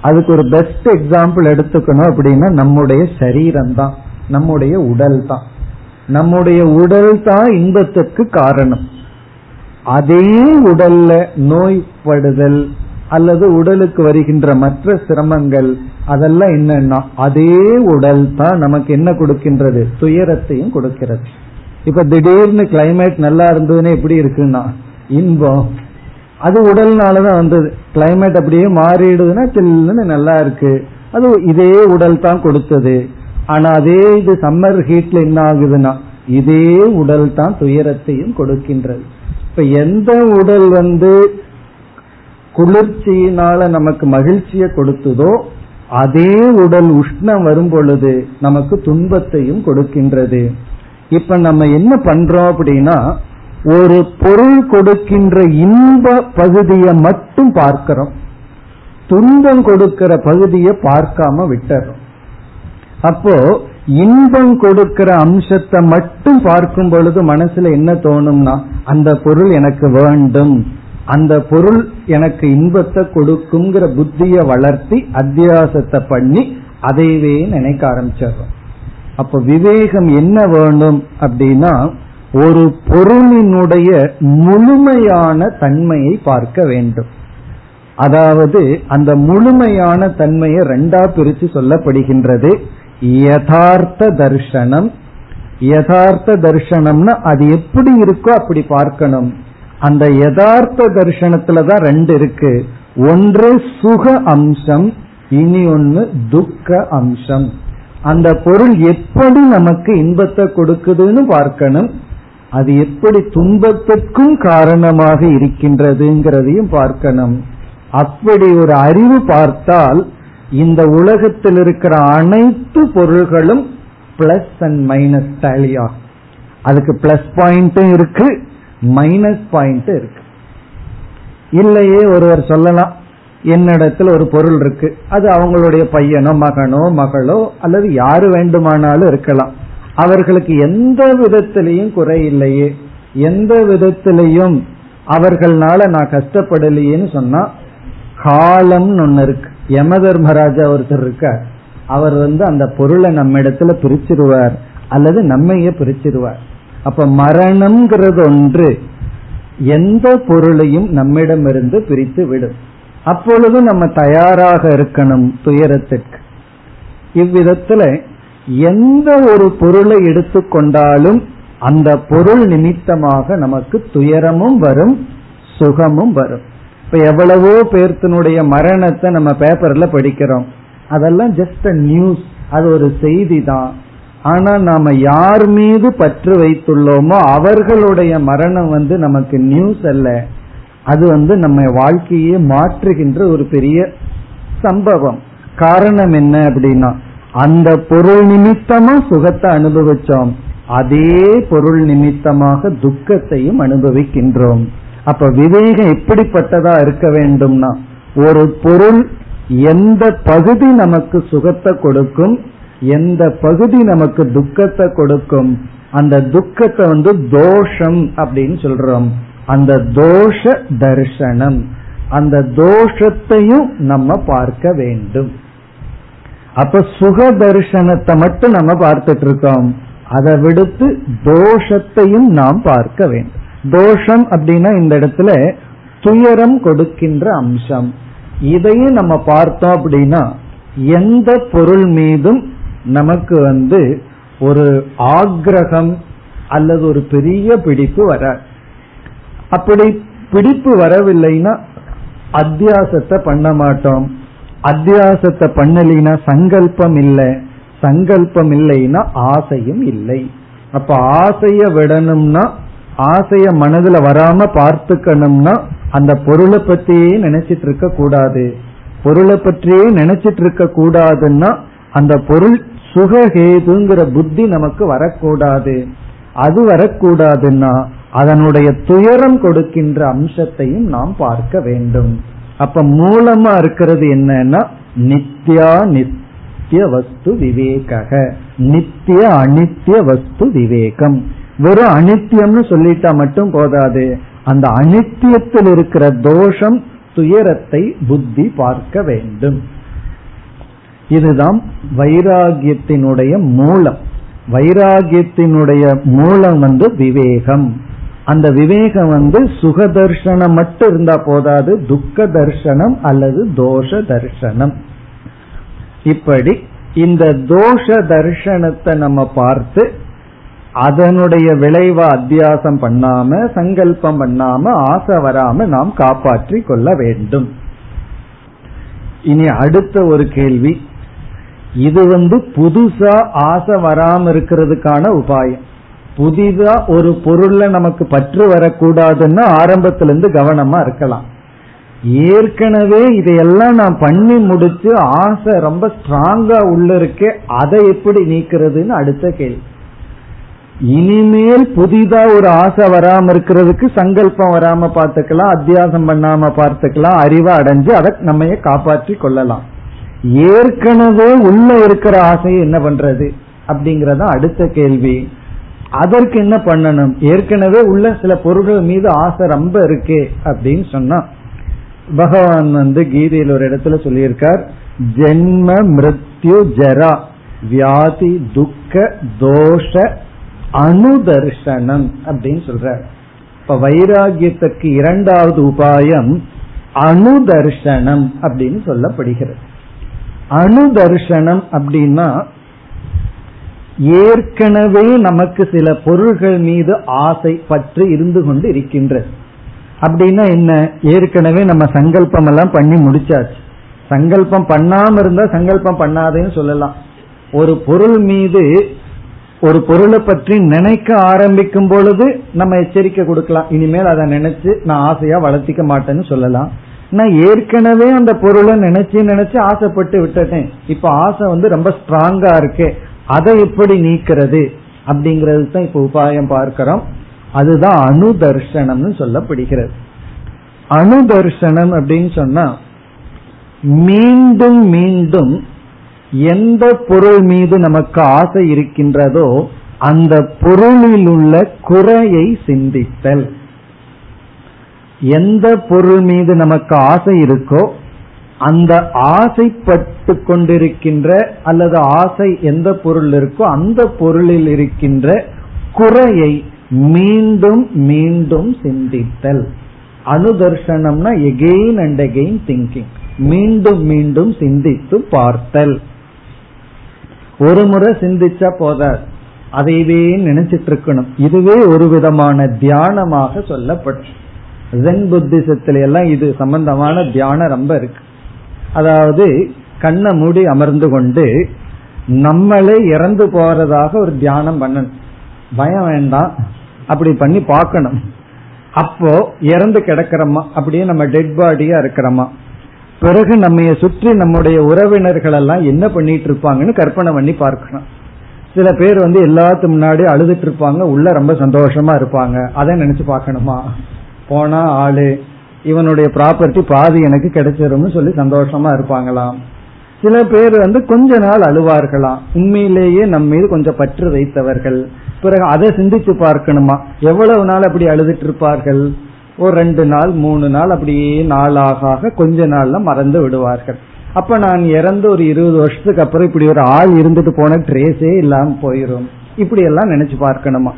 அதுக்கு ஒரு பெஸ்ட் எக்ஸாம்பிள் எடுத்துக்கணும் அப்படின்னா நம்முடைய சரீரம் தான் நம்முடைய உடல் தான் நம்முடைய உடல் தான் இன்பத்துக்கு காரணம். அதே உடல்ல நோய்படுதல் அல்லது உடலுக்கு வருகின்ற மற்ற சிரமங்கள் அதெல்லாம் என்னன்னா அதே உடல் தான் நமக்கு என்ன கொடுக்கின்றது? துயரத்தையும் கொடுக்கிறது. இப்ப திடீர்னு கிளைமேட் நல்லா இருந்ததுன்னு எப்படி இருக்குன்னா இன்பம். அது உடல்னாலதான் வந்தது. கிளைமேட் அப்படியே மாறிடுதுன்னா சில்லுன்னு நல்லா இருக்கு. அது இதே உடல் தான் கொடுத்தது. ஆனா அதே இது சம்மர் ஹீட்ல என்ன ஆகுதுன்னா இதே உடல் தான் துயரத்தையும் கொடுக்கின்றது. இப்ப எந்த உடல் வந்து குளிர்ச்சியினால நமக்கு மகிழ்ச்சியை கொடுத்ததோ அதே உடல் உஷ்ணம் வரும் பொழுது நமக்கு துன்பத்தையும் கொடுக்கின்றது. இப்ப நம்ம என்ன பண்றோம் அப்படின்னா ஒரு பொருள் கொடுக்கின்ற இன்ப பகுதியை மட்டும் பார்க்கிறோம். துன்பம் கொடுக்கிற பகுதியை பார்க்காம விட்டுறோம். அப்போ இன்பம் கொடுக்கிற அம்சத்தை மட்டும் பார்க்கும் பொழுது மனசுல என்ன தோணும்னா அந்த பொருள் எனக்கு வேண்டும். அந்த பொருள் எனக்கு இன்பத்தை கொடுக்குங்கிற புத்திய வளர்த்தி அத்தியாசத்தை பண்ணி அதைவே நினைக்க ஆரம்பிச்சிடுறோம். அப்ப விவேகம் என்ன வேணும் அப்படின்னா ஒரு பொருளினுடைய முழுமையான தன்மையை பார்க்க வேண்டும். அதாவது அந்த முழுமையான தன்மையை ரெண்டா பிரித்து சொல்லப்படுகின்றது. யதார்த்த தர்ஷனம் யதார்த்த தர்ஷனம்னா அது எப்படி இருக்கோ அப்படி பார்க்கணும். அந்த யதார்த்த தர்ஷனத்துல தான் ரெண்டு இருக்கு. ஒன்று சுக அம்சம் இனி ஒன்று துக்க அம்சம். அந்த பொருள் எப்படி நமக்கு இன்பத்தை கொடுக்குதுன்னு பார்க்கணும். அது எப்படி துன்பத்திற்கும் காரணமாக இருக்கின்றதுங்கிறதையும் பார்க்கணும். அப்படி ஒரு அறிவு பார்த்தால் இந்த உலகத்தில் இருக்கிற அனைத்து பொருள்களும் பிளஸ் அண்ட் மைனஸ் டேலியா அதுக்கு பிளஸ் பாயிண்ட்டும் இருக்கு மைனஸ் பாயிண்ட்டும் இருக்கு. இல்லையே ஒருவர் சொல்லலாம் என்னிடத்தில் ஒரு பொருள் இருக்கு. அது அவங்களுடைய பையனோ மகனோ மகளோ அல்லது யாரு வேண்டுமானாலும் இருக்கலாம். அவர்களுக்கு எந்த விதத்திலையும் குறை இல்லையே. எந்த விதத்திலையும் அவர்களால நான் கஷ்டப்படலையேன்னு சொன்னா காலம்னு ஒன்னு இருக்கு. யம தர்மராஜா ஒருத்தர் இருக்க அவர் வந்து அந்த பொருளை நம்ம இடத்துல பிரிச்சிருவார். அல்லது நம்மையே பிரிச்சிருவார். அப்ப மரணம்ங்கிறது ஒன்று எந்த பொருளையும் நம்மிடமிருந்து பிரித்து விடும். அப்பொழுது நம்ம தயாராக இருக்கணும் துயரத்திற்கு இவ்விதத்துல எந்த ஒரு பொருளை எடுத்துக்கொண்டாலும் அந்த பொருள் நிமித்தமாக நமக்கு துயரமும் வரும் சுகமும் வரும். இப்ப எவ்வளவோ பேர்த்தினுடைய மரணத்தை நம்ம பேப்பர்ல படிக்கிறோம். அதெல்லாம் ஜஸ்ட் நியூஸ் அது ஒரு செய்தி தான் ஆனா நாம யார் மீது பற்று வைத்துள்ளோமோ அவர்களுடைய மரணம் வந்து நமக்கு நியூஸ் அல்ல. அது வந்து நம்ம வாழ்க்கையே மாற்றுகின்ற ஒரு பெரிய சம்பவம். காரணம் என்ன அப்படின்னா அந்த பொருள் நிமித்தமா சுகத்தை அனுபவிச்சோம். அதே பொருள் நிமித்தமாக துக்கத்தையும் அனுபவிக்கின்றோம். அப்ப விவேகம் எப்படிப்பட்டதா இருக்க வேண்டும்னா ஒரு பொருள் எந்த பகுதி நமக்கு சுகத்தை கொடுக்கும் எந்த பகுதி நமக்கு துக்கத்தை கொடுக்கும் அந்த துக்கத்தை வந்து தோஷம் அப்படின்னு சொல்றோம். அந்த தோஷ தர்சனம். அந்த தோஷத்தையும் நம்ம பார்க்க வேண்டும். அப்ப சுக தரிசனத்தை மட்டும் நம்ம பார்த்துட்டு இருக்கோம். அதை விடுத்து தோஷத்தையும் நாம் பார்க்க வேண்டும். தோஷம் அப்படின்னா இந்த இடத்துல துயரம் கொடுக்கின்ற அம்சம். இதையும் நம்ம பார்த்தோம் அப்படின்னா எந்த பொருள் மீதும் நமக்கு வந்து ஒரு ஆக்ரகம் அல்லது ஒரு பெரிய பிடிப்பு வர அப்படி பிடிப்பு வரவில்லைன்னா அத்தியாசத்தை பண்ண மாட்டோம். அத்தியாசத்தை பண்ணலைன்னா சங்கல்பம் இல்லை. சங்கல்பம் இல்லைன்னா ஆசையும் இல்லை. அப்ப ஆசைய விடணும்னா ஆசைய மனதுல வராம பார்த்துக்கணும்னா அந்த பொருளை பத்தியே நினைச்சிட்டு இருக்க கூடாது. பொருளை பற்றியே நினைச்சிட்டு இருக்க கூடாதுன்னா அந்த பொருள் சுகஹேதுங்கிற புத்தி நமக்கு வரக்கூடாது. அது வரக்கூடாதுன்னா அதனுடைய துயரம் கொடுக்கின்ற அம்சத்தையும் நாம் பார்க்க வேண்டும். அப்ப மூலமா இருக்கிறது என்னன்னா நித்யா நித்திய வஸ்து விவேக நித்திய அனித்திய வஸ்து விவேகம். வெறும் அனித்தியம்னு சொல்லிட்டா மட்டும் போதாது. அந்த அனித்தியத்தில் இருக்கிற தோஷம் துயரத்தை புத்தி பார்க்க வேண்டும். இதுதான் வைராகியத்தினுடைய மூலம். வைராகியத்தினுடைய மூலம் வந்து விவேகம். அந்த விவேகம் வந்து சுக தர்சனம் மட்டும் இருந்தா போதாது துக்க தர்ஷனம் அல்லது தோஷ தர்ஷனம் இப்படி இந்த தோஷ தர்ஷனத்தை நம்ம பார்த்து அதனுடைய விளைவா அத்தியாசம் பண்ணாம சங்கல்பம் பண்ணாம ஆசை வராம நாம் காப்பாற்றி கொள்ள வேண்டும். இனி அடுத்த ஒரு கேள்வி. இது வந்து புதுசா ஆசை வராம இருக்கிறதுக்கான உபாயம். புதிதா ஒரு பொருள்ல நமக்கு பற்று வரக்கூடாதுன்னு ஆரம்பத்திலிருந்து கவனமா இருக்கலாம். ஏற்கனவே இதையெல்லாம் நான் பண்ணி முடிச்சு ஆசை ரொம்ப ஸ்ட்ராங்கா உள்ள இருக்கே அதை எப்படி நீக்கிறதுன்னு அடுத்த கேள்வி. இனிமேல் புதிதா ஒரு ஆசை வராம இருக்கிறதுக்கு சங்கல்பம் வராம பார்த்துக்கலாம் அத்தியாசம் பண்ணாம பார்த்துக்கலாம் அறிவை அடைஞ்சு அதை நம்ம காப்பாற்றி கொள்ளலாம். ஏற்கனவே உள்ள இருக்கிற ஆசையை என்ன பண்றது அப்படிங்கறத அடுத்த கேள்வி. அதற்கு என்ன பண்ணணும்? ஏற்கனவே உள்ள சில பொருள்கள் மீது ஆசை ரொம்ப இருக்கே அப்படின்னு சொன்னா பகவான் வந்து கீதையில் ஒரு இடத்துல சொல்லியிருக்கார் ஜென்ம மிருத்யு ஜரா வியாதி துக்க தோஷ அனுதர்ஷனம் அப்படின்னு சொல்ற. இப்ப வைராகியத்துக்கு இரண்டாவது உபாயம் அனுதர்ஷனம் அப்படின்னு சொல்லப்படுகிறது. அனுதர்ஷனம் அப்படின்னா ஏற்கனவே நமக்கு சில பொருள்கள் மீது ஆசை பற்று இருந்து கொண்டு இருக்கின்றது. அப்படின்னா என்ன? ஏற்கனவே நம்ம சங்கல்பம் எல்லாம் பண்ணி முடிச்சாச்சு. சங்கல்பம் பண்ணாம இருந்தா சங்கல்பம் பண்ணாதேன்னு சொல்லலாம். ஒரு பொருள் மீது ஒரு பொருளை பற்றி நினைக்க ஆரம்பிக்கும் பொழுது நம்ம எச்சரிக்கை கொடுக்கலாம். இனிமேல் அதை நினைச்சு நான் ஆசையா வளர்த்திக்க மாட்டேன்னு சொல்லலாம். நான் ஏற்கனவே அந்த பொருளை நினைச்சு நினைச்சு ஆசைப்பட்டு விட்டுட்டேன். இப்ப ஆசை வந்து ரொம்ப ஸ்ட்ராங்கா இருக்கு. அதை எப்படி நீக்கிறது அப்படிங்கிறது தான் இப்ப உபாயம் பார்க்கிறோம். அதுதான் அணுதர்ஷனம்னு சொல்லப்படுகிறது. அணுதர்ஷனம் அப்படின்னு சொன்னா மீண்டும் மீண்டும் எந்த பொருள் மீது நமக்கு ஆசை இருக்கின்றதோ அந்த பொருளில் உள்ள குறையை சிந்தித்தல். எந்த பொருள் மீது நமக்கு ஆசை இருக்கோ அந்த ஆசைப்பட்டு கொண்டிருக்கின்ற அல்லது ஆசை எந்த பொருள் இருக்கோ அந்த பொருளில் இருக்கின்ற குறையை மீண்டும் மீண்டும் சிந்தித்தல். அனுதர்ஷனம்னா எகெயின் அண்ட் எகெயின் திங்கிங் மீண்டும் மீண்டும் சிந்தித்து பார்த்தல். ஒரு முறை சிந்திச்சா போதாது. அதைவே நினைச்சிட்டு இருக்கணும் இதுவே ஒரு விதமான தியானமாக சொல்லப்படும் ஜென் புத்திசத்துல எல்லாம் இது சம்பந்தமான தியானம் ரொம்ப இருக்கு. அதாவது கண்ணை மூடி அமர்ந்து கொண்டு நம்மளே இறந்து போறதாக ஒரு தியானம் பண்ணணும். பயம் வேண்டாம். அப்படி பண்ணி பார்க்கணும். அப்போ இறந்து கிடக்கிறோமா? அப்படியே நம்ம டெட் பாடியா இருக்கிறோமா? பிறகு நம்ம சுற்றி நம்முடைய உறவினர்கள் எல்லாம் என்ன பண்ணிட்டு இருப்பாங்கன்னு கற்பனை பண்ணி பார்க்கணும். சில பேர் வந்து எல்லாத்து முன்னாடி அழுதுட்டு இருப்பாங்க உள்ள ரொம்ப சந்தோஷமா இருப்பாங்க. அதை நினைச்சு பார்க்கணுமா? போனா ஆளு இவனுடைய ப்ராப்பர்ட்டி பாதி எனக்கு கிடைச்சிரும்னு சொல்லி சந்தோஷமா இருப்பாங்களாம். சில பேர் வந்து கொஞ்ச நாள் அழுவார்களாம். உண்மையிலேயே நம்ம மீது கொஞ்சம் பற்று வைத்தவர்கள். பிறகு அதை சிந்திச்சு பார்க்கணுமா? எவ்வளவு நாள் அப்படி அழுதுட்டு இருப்பார்கள் ஒரு ரெண்டு நாள் மூணு நாள் அப்படியே நாளாக கொஞ்ச நாள்ல மறந்து விடுவார்கள். அப்ப நான் இறந்து ஒரு இருபது வருஷத்துக்கு அப்புறம் இப்படி ஒரு ஆள் இருந்துட்டு போன ட்ரேஸே இல்லாம போயிரும். இப்படி எல்லாம் நினைச்சு பார்க்கணுமா?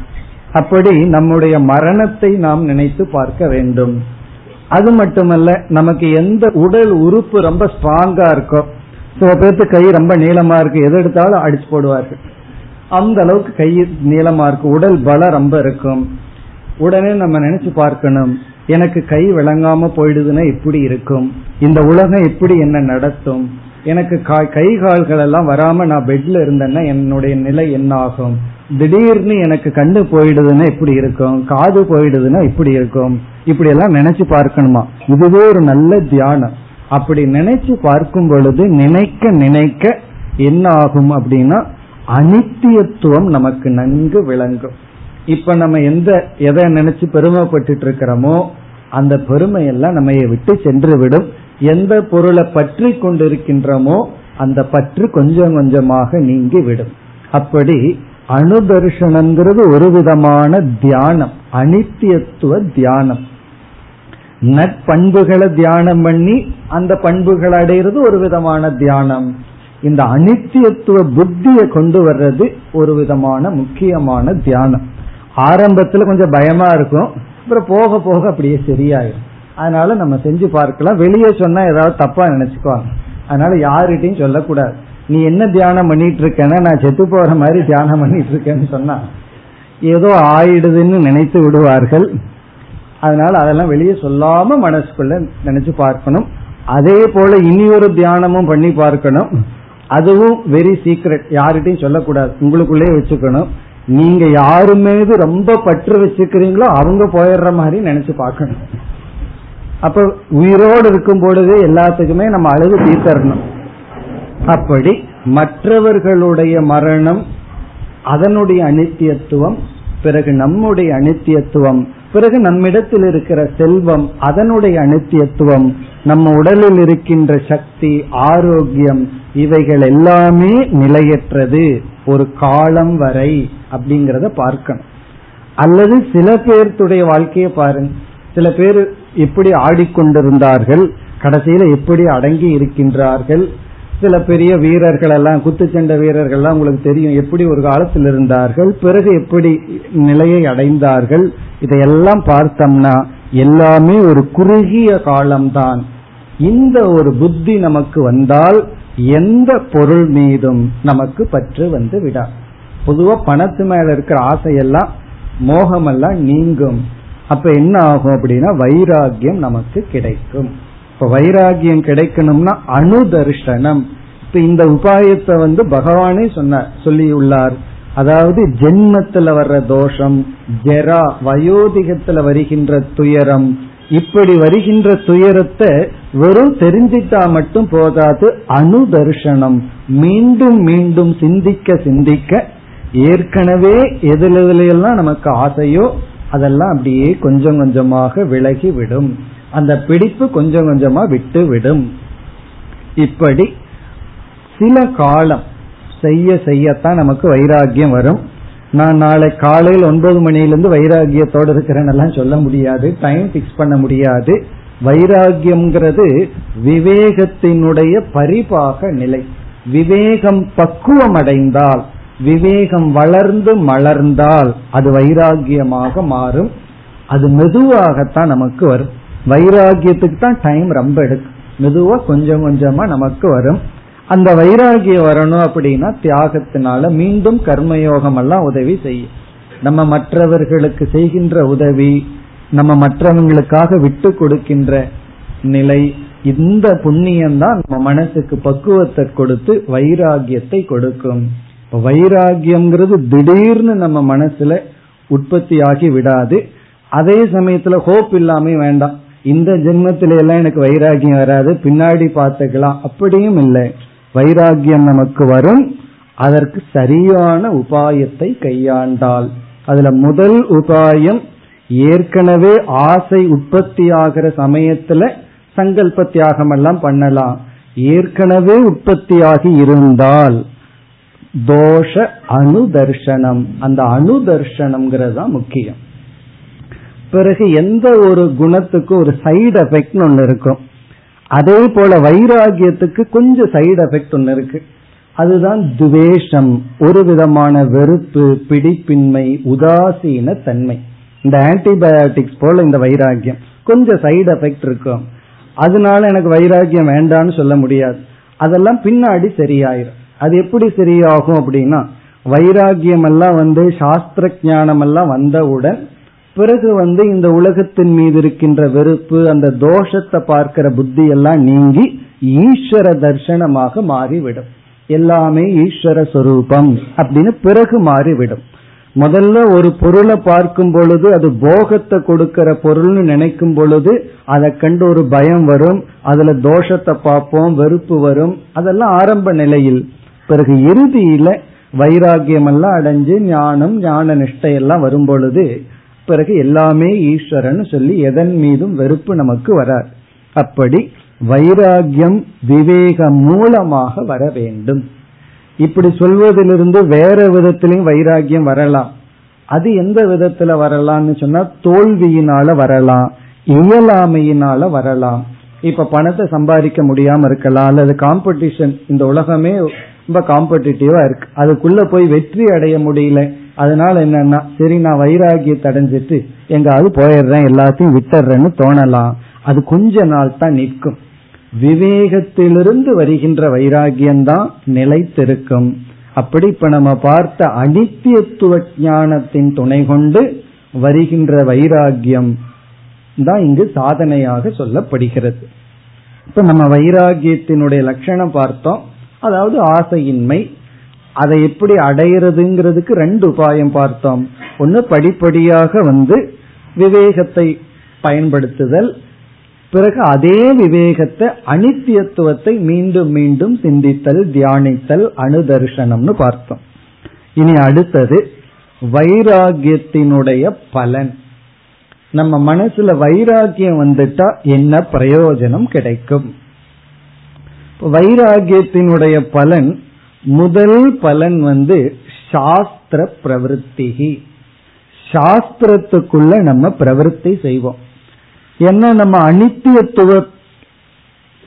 அப்படி நம்முடைய மரணத்தை நாம் நினைத்து பார்க்க வேண்டும். அது மட்டுமல்ல நமக்கு எந்த உடல் உறுப்பு ரொம்ப ஸ்ட்ராங்கா இருக்கோ சில பேர்த்து கை ரொம்ப நீளமா இருக்கு எது எடுத்தாலும் அடிச்சு போடுவார்கள். அந்த அளவுக்கு கை நீளமா இருக்கு உடல் பலம் ரொம்ப இருக்கும். உடனே நம்ம நினைச்சு பார்க்கணும் எனக்கு கை விளங்காம போயிடுதுன்னா எப்படி இருக்கும்? இந்த உலகம் எப்படி என்ன நடத்தும்? எனக்கு கை கால்கள் எல்லாம் வராம நான் பெட்ல இருந்தேன்னா என்னுடைய நிலை என்ன ஆகும் திடீர்னு எனக்கு கண்ணு போயிடுதுன்னா எப்படி இருக்கும்? காது போயிடுதுன்னா இப்படி இருக்கும்? இப்படி எல்லாம் நினைச்சு பார்க்கணுமா? இதுவே ஒரு நல்ல தியானம். அப்படி நினைச்சு பார்க்கும் பொழுது நினைக்க நினைக்க என்ன ஆகும் அப்படின்னா அனித்தியத்துவம் நமக்கு நன்கு விளங்கும். இப்ப நம்ம எந்த எதை நினைச்சு பெருமைப்பட்டு இருக்கிறோமோ அந்த பெருமை எல்லாம் நம்ம விட்டு சென்று விடும் எந்த பொருளை பற்றி கொண்டிருக்கின்றோமோ அந்த பற்று கொஞ்சம் கொஞ்சமாக நீங்கி விடும் அப்படி அணுதர்ஷனங்கிறது ஒரு விதமான தியானம் அனித்தியத்துவ தியானம். நற்பண்புகளை தியானம் பண்ணி அந்த பண்புகளை அடைகிறது ஒரு விதமான தியானம். இந்த அனித்தியத்துவ புத்தியை கொண்டு வர்றது ஒரு விதமான முக்கியமான தியானம். ஆரம்பத்துல கொஞ்சம் பயமா இருக்கும். அப்புறம் போக போக அப்படியே சரியாயிரும். அதனால நம்ம செஞ்சு பார்க்கலாம். வெளியே சொன்னா ஏதாவது தப்பா நினைச்சுக்குவாங்க. அதனால யாருகிட்டையும் சொல்லக்கூடாது. நீ என்ன தியானம் பண்ணிட்டு இருக்கேன்னா நான் செத்து போற மாதிரி தியானம் பண்ணிட்டு இருக்கேன்னு சொன்னா ஏதோ ஆயிடுதுன்னு நினைத்து விடுவார்கள். அதனால அதெல்லாம் வெளியே சொல்லாம மனசுக்குள்ள நினைச்சு பார்க்கணும். அதே போல இனி ஒரு தியானமும் பண்ணி பார்க்கணும். அதுவும் வெரி சீக்ரெட் யாருகிட்டையும் சொல்லக்கூடாது. உங்களுக்குள்ளே வச்சுக்கணும். நீங்க யாரு மீது ரொம்ப பற்று வச்சுக்கிறீங்களோ அவங்க போயிடுற மாதிரி நினைச்சு பார்க்கணும். அப்ப உயிரோடு இருக்கும் பொழுது எல்லாத்துக்குமே நம்ம அழுது தீர்த்தரணும். அப்படி மற்றவர்களுடைய மரணம் அதனுடைய அனித்தியத்துவம் பிறகு நம்முடைய அனித்தியத்துவம் பிறகு நம்மிடத்தில் இருக்கிற செல்வம் அதனுடைய அனித்தியத்துவம் நம்ம உடலில் இருக்கின்ற சக்தி ஆரோக்கியம் இவைகள் எல்லாமே நிலையற்றது. ஒரு காலம் வரை அப்படிங்கறத பார்க்கணும். அல்லது சில பேர்த்துடைய வாழ்க்கையை பாருங்க. சில பேர் எப்படி ஆடிக்கொண்டிருந்தார்கள் கடைசியில எப்படி அடங்கி இருக்கின்றார்கள். சில பெரிய வீரர்கள் எல்லாம் குத்துச்சண்டை வீரர்கள் எல்லாம் உங்களுக்கு தெரியும் எப்படி ஒரு காலத்தில் இருந்தார்கள் பிறகு எப்படி நிலையை அடைந்தார்கள். இதையெல்லாம் பார்த்தோம்னா எல்லாமே ஒரு குறுகிய காலம்தான். இந்த ஒரு புத்தி நமக்கு வந்தால் எந்த பொருள் மீதும் நமக்கு பற்று வந்து விடா. பொதுவா பணத்து மேல இருக்கிற ஆசையெல்லாம் மோகமெல்லாம் நீங்கும். அப்ப என்ன ஆகும் அப்படின்னா வைராகியம் நமக்கு கிடைக்கும். இப்ப வைராகியம் கிடைக்கணும்னா அணுதர்ஷனம். இப்ப இந்த உபாயத்தை வந்து பகவானே சொன்ன சொல்லியுள்ளார். அதாவது ஜென்மத்துல வர்ற தோஷம் ஜெரா வயோதிகத்துல வருகின்ற துயரம். இப்படி வருகின்ற துயரத்தை வெறும் தெரிஞ்சிட்டா மட்டும் போதாது அனுதர்ஷனம். மீண்டும் மீண்டும் சிந்திக்க சிந்திக்க ஏற்கனவே எதுலாம் நமக்கு ஆசையோ அதெல்லாம் அப்படியே கொஞ்சம் கொஞ்சமாக விலகி விடும். அந்த பிடிப்பு கொஞ்சம் கொஞ்சமா விட்டு விடும். இப்படி சில காலம் செய்ய செய்யத்தான் நமக்கு வைராகியம் வரும். நான் நாளை காலையில் ஒன்பது மணியிலிருந்து வைராகியத்தோடு இருக்கிறேன்னு சொல்ல முடியாது. டைம் பிக்ஸ் பண்ண முடியாது. வைராகியம்ங்கிறது விவேகத்தினுடைய பரிபாக நிலை. விவேகம் பக்குவம் அடைந்தால் விவேகம் வளர்ந்து மலர்ந்தால் அது வைராகியமாக மாறும். அது மெதுவாகத்தான் நமக்கு வரும். வைராகியத்துக்கு தான் டைம் ரொம்ப எடுக்கும். மெதுவா கொஞ்சம் கொஞ்சமா நமக்கு வரும். அந்த வைராகியம் வரணும் அப்படின்னா தியாகத்தினால மீண்டும் கர்மயோகம் எல்லாம் உதவி செய்யும். நம்ம மற்றவர்களுக்கு செய்கின்ற உதவி நம்ம மற்றவங்களுக்காக விட்டு கொடுக்கின்ற நிலை இந்த புண்ணியம் தான் நம்ம மனசுக்கு பக்குவத்தை கொடுத்து வைராகியத்தை கொடுக்கும். வைராகியம்ங்கிறது திடீர்னு நம்ம மனசுல உற்பத்தி ஆகி விடாது. அதே சமயத்துல ஹோப் இல்லாம வேண்டாம். இந்த ஜென்மத்தில எல்லாம் எனக்கு வைராகியம் வராது பின்னாடி பார்த்துக்கலாம் அப்படியும் இல்லை. வைராகியம் நமக்கு வரும். அதற்கு சரியான உபாயத்தை கையாண்டால். அதுல முதல் உபாயம் ஏற்கனவே ஆசை உற்பத்தி ஆகிற சமயத்துல சங்கல்ப தியாகம் எல்லாம் பண்ணலாம். ஏற்கனவே உற்பத்தியாகி இருந்தால் தோஷ அனுதர்ஷனம். அந்த அனுதர்ஷனம்ங்கிறது தான் முக்கியம். பிறகு எந்த ஒரு குணத்துக்கும் ஒரு சைடு எஃபெக்ட் ஒன்று இருக்கும். அதே போல வைராகியத்துக்கு கொஞ்சம் சைடு எஃபெக்ட் ஒன்று இருக்கு. அதுதான் துவேஷம். ஒரு விதமான வெறுப்பு பிடிப்பின்மை உதாசீன தன்மை. இந்த ஆன்டிபயோட்டிக்ஸ் போல இந்த வைராகியம் கொஞ்சம் சைடு எஃபெக்ட் இருக்கும். அதனால எனக்கு வைராகியம் வேண்டான்னு சொல்ல முடியாது. அதெல்லாம் பின்னாடி சரியாயிரும். அது எப்படி சரியாகும் அப்படின்னா வைராகியம் எல்லாம் வந்து சாஸ்திர ஞானம் எல்லாம் வந்தவுடன் பிறகு வந்து இந்த உலகத்தின் மீது இருக்கின்ற வெறுப்பு அந்த தோஷத்தை பார்க்கிற புத்தி எல்லாம் நீங்கி ஈஸ்வர தர்சனமாக மாறிவிடும். எல்லாமே ஈஸ்வர சொரூபம் அப்படின்னு பிறகு மாறிவிடும். முதல்ல ஒரு பொருளை பார்க்கும் பொழுது அது போகத்தை கொடுக்கிற பொருள்னு நினைக்கும் பொழுது அதை கண்டு ஒரு பயம் வரும் அதுல தோஷத்தை பார்ப்போம் வெறுப்பு வரும் அதெல்லாம் ஆரம்ப நிலையில். பிறகு இறுதியில வைராகியம் எல்லாம் அடைஞ்சு ஞானம் ஞான நிஷ்டையெல்லாம் வரும் பொழுது பிறகு எல்லாமே ஈஸ்வரன் சொல்லி எதன் மீதும் வெறுப்பு நமக்கு வராது. அப்படி வைராகியம் விவேகம் மூலமாக வர வேண்டும். இப்படி சொல்வதிலிருந்து வேற விதத்திலையும் வைராகியம் வரலாம். அது எந்த விதத்துல வரலாம்னு சொன்னா தோல்வியினால வரலாம் இயலாமையினால வரலாம். இப்ப பணத்தை சம்பாதிக்க முடியாம இருக்கலாம் அல்லது காம்படிஷன் இந்த உலகமே ரொம்ப காம்படிட்டிவா இருக்கு. அதுக்குள்ள போய் வெற்றி அடைய முடியல. அதனால என்னன்னா சரி நான் வைராகியத்தை அடைஞ்சிட்டு எங்காவது போயிடுறேன் எல்லாத்தையும் விட்டுறேன்னு தோணலாம். அது கொஞ்ச நாள் தான் நிற்கும். விவேகத்திலிருந்து வருகின்ற வைராகியம்தான் நிலைத்திருக்கும். அப்படி இப்ப நம்ம பார்த்த அனித்தியத்துவ ஞானத்தின் துணை கொண்டு வருகின்ற வைராகியம் தான் இங்கு சாதனையாக சொல்லப்படுகிறது. இப்ப நம்ம வைராகியத்தினுடைய லட்சணம் பார்த்தோம். அதாவது ஆசையின்மை. அதை எப்படி அடையிறதுங்கிறதுக்கு ரெண்டு உபாயம் பார்த்தோம். ஒன்னு படிப்படியாக வந்து விவேகத்தை பயன்படுத்துதல் பிறகு அதே விவேகத்தை அனித்தியத்துவத்தை மீண்டும் மீண்டும் சிந்தித்தல் தியானித்தல் அனுதர்ஷனம்னு பார்த்தோம். இனி அடுத்தது வைராகியத்தினுடைய பலன். நம்ம மனசுல வைராகியம் வந்துட்டா என்ன பிரயோஜனம் கிடைக்கும்? வைராகியத்தினுடைய பலன் முதல் பலன் வந்து சாஸ்திர பிரவருத்திகி. சாஸ்திரத்துக்குள்ள நம்ம பிரவருத்தி செய்வோம். என்ன நம்ம அனித்தியத்துவ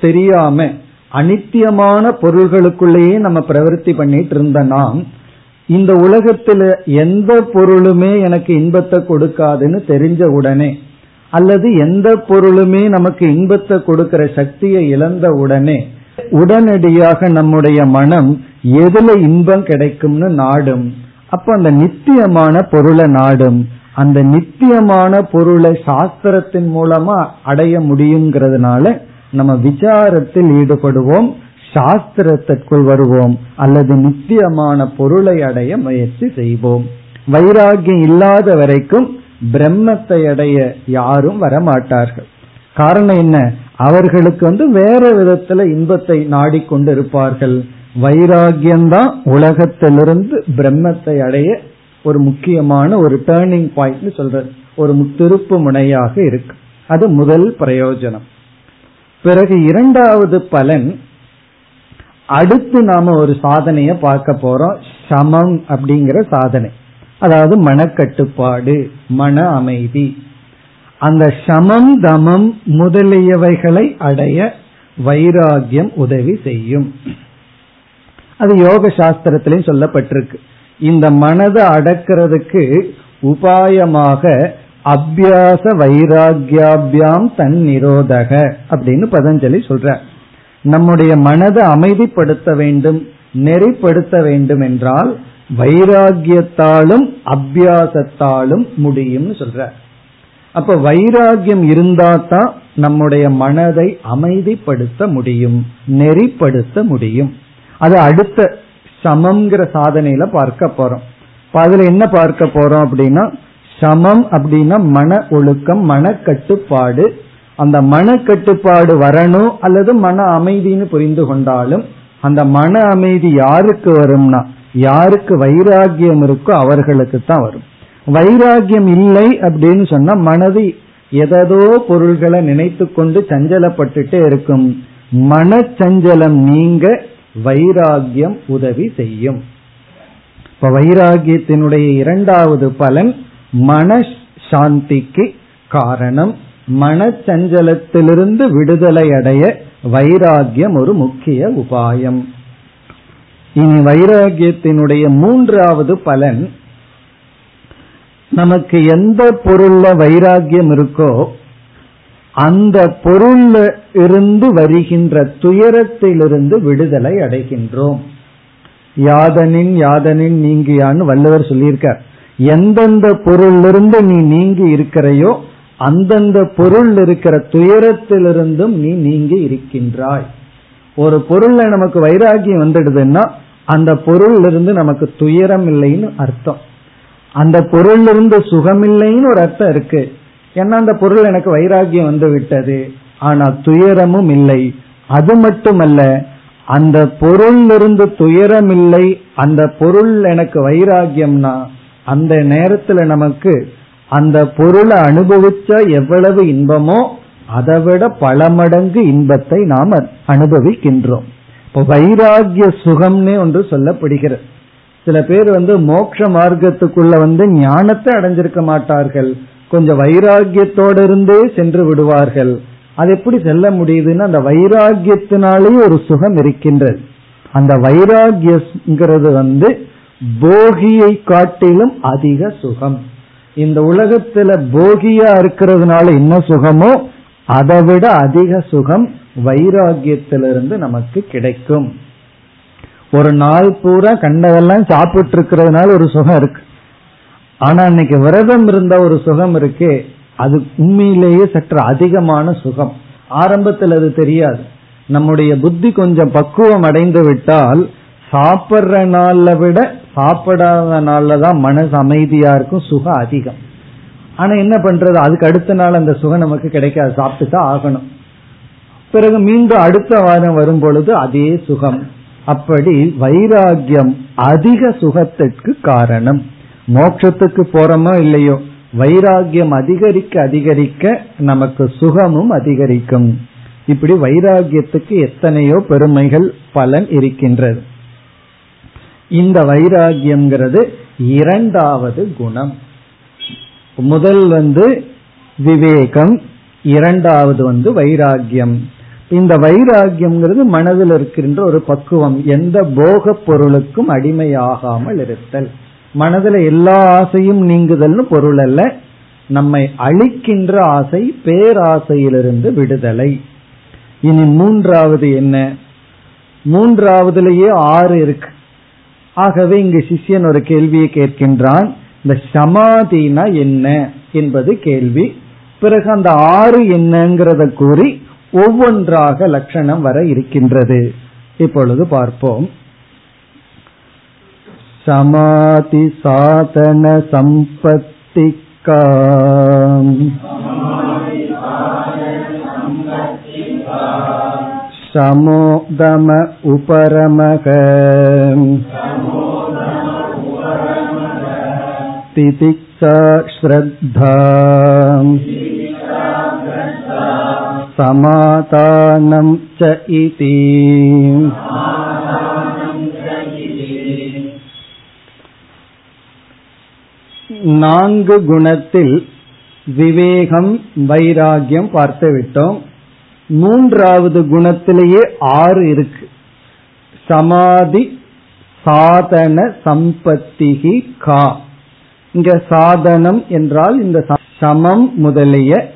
தெரியாம அனித்தியமான பொருள்களுக்குள்ளேயே நம்ம பிரவருத்தி பண்ணிட்டு இருந்த நாம் இந்த உலகத்துல எந்த பொருளுமே எனக்கு இன்பத்தை கொடுக்காதுன்னு தெரிஞ்ச உடனே அல்லது எந்த பொருளுமே நமக்கு இன்பத்தை கொடுக்கிற சக்தியை இழந்த உடனே உடனடியாக நம்முடைய மனம் எதுல இன்பம் கிடைக்கும்னு நாடும். அப்ப அந்த நித்தியமான பொருளை நாடும். அந்த நித்தியமான பொருளை சாஸ்திரத்தின் மூலமா அடைய முடியுங்கிறதுனால நம்ம விசாரத்தில் ஈடுபடுவோம் சாஸ்திரத்திற்குள் வருவோம் அல்லது நித்தியமான பொருளை அடைய முயற்சி செய்வோம். வைராகியம் இல்லாத வரைக்கும் பிரம்மத்தை அடைய யாரும் வரமாட்டார்கள். காரணம் என்ன? அவர்களுக்கு வந்து வேற விதத்துல இன்பத்தை நாடிக்கொண்டு இருப்பார்கள் வைராகியம்தான் உலகத்திலிருந்து பிரம்மத்தை அடைய ஒரு முக்கியமான ஒரு டேர்னிங் பாயிண்ட் சொல்றது ஒரு திருப்பு முனையாக இருக்கு. அது முதல் பிரயோஜனம். பிறகு இரண்டாவது பலன் அடுத்து நாம ஒரு சாதனைய பார்க்க போறோம் சமம் அப்படிங்கிற சாதனை. அதாவது மனக்கட்டுப்பாடு மன அமைதி. அந்த சமம் தமம் முதலியவைகளை அடைய வைராகியம் உதவி செய்யும். அது யோக சாஸ்திரத்திலையும் சொல்லப்பட்டிருக்கு. இந்த மனதை அடக்கிறதுக்கு உபாயமாக அபியாச வைராகியாபியாம் தன் நிரோதக அப்படின்னு பதஞ்சலி சொல்ற. நம்முடைய மனதை அமைதிப்படுத்த வேண்டும் நெறிப்படுத்த வேண்டும் என்றால் வைராகியத்தாலும் அபியாசத்தாலும் முடியும்னு சொல்ற. அப்ப வைராகியம் இருந்தா தான் நம்முடைய மனதை அமைதிப்படுத்த முடியும் நெறிப்படுத்த முடியும். அது அடுத்த சமம்ங்கிற சாதனையில பார்க்க போறோம். அதுல என்ன பார்க்க போறோம் அப்படின்னா சமம் அப்படின்னா மன ஒழுக்கம் மன கட்டுப்பாடு அந்த மன கட்டுப்பாடு வரணும் அல்லது மன அமைதின்னு புரிந்து கொண்டாலும் அந்த மன அமைதி யாருக்கு வரும்னா யாருக்கு வைராகியம் இருக்கோ அவர்களுக்கு தான் வரும். வைராகியம் இல்லை அப்படின்னு சொன்னா மனது எதோ பொருள்களை நினைத்து கொண்டு சஞ்சலப்பட்டுட்டே இருக்கும். மனச்சஞ்சலம் நீங்க வைராகியம் உதவி செய்யும். இப்ப வைராகியத்தினுடைய இரண்டாவது பலன் மன சாந்திக்கு காரணம். மனச்சஞ்சலத்திலிருந்து விடுதலை அடைய வைராகியம் ஒரு முக்கிய உபாயம். இனி வைராகியத்தினுடைய மூன்றாவது பலன் நமக்கு எந்த பொருள்ல வைராகியம் இருக்கோ அந்த பொருள்ல இருந்து வருகின்ற துயரத்திலிருந்து விடுதலை அடைகின்றோம். யாதனின் யாதனின் நீங்கியான்னு வள்ளுவர் சொல்லியிருக்கார். எந்தெந்த பொருளிலிருந்து நீ நீங்கி இருக்கிறையோ அந்தந்த பொருள் இருக்கிற துயரத்திலிருந்தும் நீ நீங்கி இருக்கின்றாய். ஒரு பொருள்ல நமக்கு வைராகியம் வந்துடுதுன்னா அந்த பொருள் இருந்து நமக்கு துயரம் இல்லைன்னு அர்த்தம். அந்த பொருள் இருந்து சுகம் இல்லைன்னு ஒரு அர்த்தம் இருக்கு. ஏன்னா அந்த பொருள் எனக்கு வைராகியம் வந்து விட்டது. ஆனா துயரமும் இல்லை. அது மட்டுமல்ல அந்த பொருளிலிருந்து துயரம் இல்லை. அந்த பொருள் எனக்கு வைராகியம்னா அந்த நேரத்துல நமக்கு அந்த பொருளை அனுபவிச்சா எவ்வளவு இன்பமோ அதை விட பல மடங்கு இன்பத்தை நாம் அனுபவிக்கின்றோம். இப்போ வைராகிய சுகம்னே ஒன்று சொல்லப்படுகிறது. சில பேர் வந்து மோட்ச மார்க்கத்துக்குள்ள வந்து ஞானத்தை அடைஞ்சிருக்க மாட்டார்கள். கொஞ்சம் வைராகியத்தோடு இருந்தே சென்று விடுவார்கள். அது எப்படி செல்ல முடியுதுன்னா அந்த வைராகியத்தினாலேயே ஒரு சுகம் இருக்கின்றது. அந்த வைராகியங்கிறது வந்து போகியை காட்டிலும் அதிக சுகம். இந்த உலகத்துல போகியா இருக்கிறதுனால என்ன சுகமோ அதை விட அதிக சுகம் வைராகியத்திலிருந்து நமக்கு கிடைக்கும். ஒரு நாள் பூரா கண்டதெல்லாம் சாப்பிட்டு இருக்கிறதுனால ஒரு சுகம் இருக்கு. ஆனா இன்னைக்கு விரதம் இருந்தா ஒரு சுகம் இருக்கே அது உண்மையிலேயே சற்று அதிகமான சுகம். ஆரம்பத்தில் அது தெரியாது. நம்முடைய புத்தி கொஞ்சம் பக்குவம் அடைந்து விட்டால் சாப்பிட்ற நாள்ல விட சாப்பிடாத நாள்ல தான் மனசு அமைதியா இருக்கும் சுகம் அதிகம். ஆனா என்ன பண்றது? அதுக்கு அடுத்த நாள் அந்த சுகம் நமக்கு கிடைக்காது. சாப்பிட்டு தான் ஆகணும். பிறகு மீண்டும் அடுத்த வாரம் வரும் பொழுது அதே சுகம். அப்படி வைராகியம் அதிக சுகத்திற்கு காரணம். மோட்சத்துக்கு போறோமோ இல்லையோ? வைராகியம் அதிகரிக்க அதிகரிக்க நமக்கு சுகமும் அதிகரிக்கும். இப்படி வைராகியத்துக்கு எத்தனையோ பெருமைகள் பலன் இருக்கின்றது. இந்த வைராகியம்ங்கிறது இரண்டாவது குணம். முதல் வந்து விவேகம் இரண்டாவது வந்து வைராகியம் இந்த வைராகியம்ங்கிறது மனதில் இருக்கின்ற ஒரு பக்குவம் எந்த போக பொருளுக்கும் அடிமையாகாமல் இருத்தல். மனதில் எல்லா ஆசையும் நீங்குதல்னு பொருள் அல்ல. நம்மை அழிக்கின்ற ஆசை பேராசையிலிருந்து விடுதலை. இனி மூன்றாவது என்ன? மூன்றாவதுலேயே ஆறு இருக்கு. ஆகவே இங்கு சிஷ்யன் ஒரு கேள்வியை கேட்கின்றான். இந்த சமாதினா என்ன என்பது கேள்வி. பிறகு அந்த ஆறு என்னங்கிறத கூறி ஒவ்வொன்றாக லட்சணம் வர இருக்கின்றது. இப்பொழுது பார்ப்போம். समाधि साधन सम्पत्तिका சமோதம उपरमक तितिक्षा श्रद्धा समातानं च इति நான்கு குணத்தில் விவேகம் வைராகியம் பார்த்து விட்டோம் மூன்றாவது குணத்திலேயே ஆறு இருக்கு. சமாதி சாதன சம்பத்திகி கா. இங்க சாதனம் என்றால் இந்த சமம் முதலிய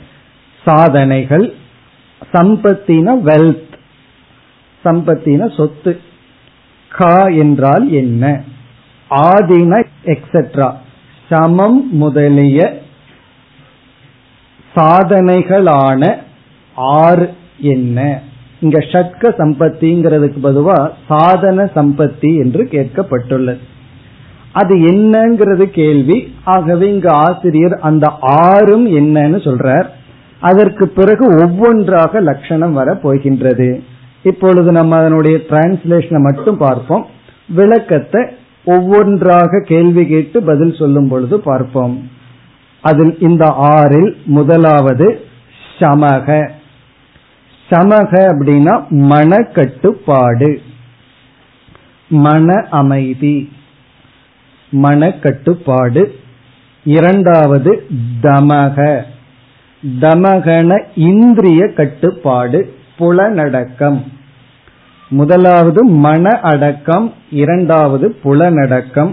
சாதனைகள். சம்பத்தின வெல்த் சம்பத்தின சொத்து. கா என்றால் என்ன? ஆதின எக்ஸெட்ரா சமம் முதலிய சாதனைகளான ஆறு என்ன? இங்க ஷட்க சம்பத்திங்கிறதுக்கு பொதுவா சாதன சம்பத்தி என்று கேட்கப்பட்டுள்ளது. அது என்னங்கிறது கேள்வி. ஆகவே இங்கு ஆசிரியர் அந்த ஆறும் என்னன்னு சொல்றார். அதற்கு பிறகு ஒவ்வொன்றாக லட்சணம் வர போகின்றது இப்பொழுது நம்ம அதனுடைய டிரான்ஸ்லேஷனை மட்டும் பார்ப்போம். விளக்கத்தை ஒவ்வொன்றாக கேள்வி கேட்டு பதில் சொல்லும் பொழுது பார்ப்போம். அதில் இந்த ஆறில் முதலாவது சமக. சமக அப்படின்னா மன கட்டுப்பாடு மன அமைதி. மன கட்டுப்பாடு இரண்டாவது தமக. தமகன இந்திரிய கட்டுப்பாடு புலனடக்கம். முதலாவது மன அடக்கம் இரண்டாவது புலனடக்கம்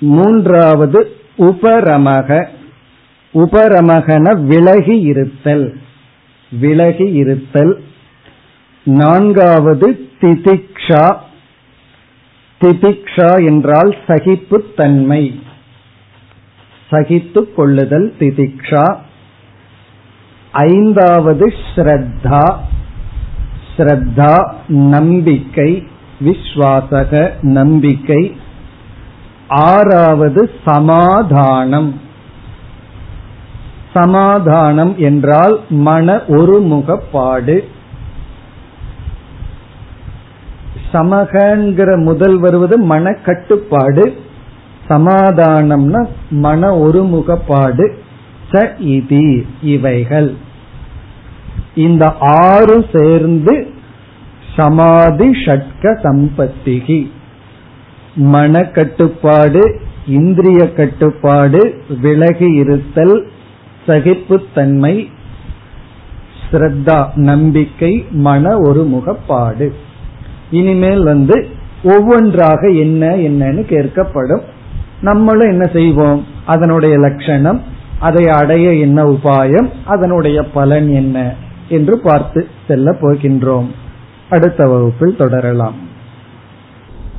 மூன்றாவது உபரமக. உபரமகன விலகி இருத்தல் விலகி இருத்தல். நான்காவது திதிக்ஷா. திதிக்ஷா என்றால் சகிப்புத்தன்மை சகித்து கொள்ளுதல் திதிக்ஷா. ஐந்தாவது ஸ்ரத்தா. ஸ்ரத்தா நம்பிக்கை விஸ்வாசக நம்பிக்கை. ஆறாவது சமாதானம். சமாதானம் என்றால் மன ஒருமுகப்பாடு. சமகங்கிற முதல் வருவது மன கட்டுப்பாடு சமாதானம்னா மன ஒருமுகப்பாடு. ச இதி இவைகள். இந்த ஆறு சேர்ந்து சமாதி ஷட்க சம்பத்திகி. மன கட்டுப்பாடு இந்திரிய கட்டுப்பாடு விலகி இருத்தல் சகிப்புத்தன்மை ஸ்ரத்தா நம்பிக்கை மன ஒரு முகப்பாடு இனிமேல் வந்து ஒவ்வொன்றாக என்ன என்னன்னு கேட்கப்படும். நம்மளும் என்ன செய்வோம்? அதனுடைய லட்சணம் அதை அடைய என்ன உபாயம் அதனுடைய பலன் என்ன? என்று பார்த்து செல்ல போகின்றோம். அடுத்த வகுப்பில் தொடரலாம்.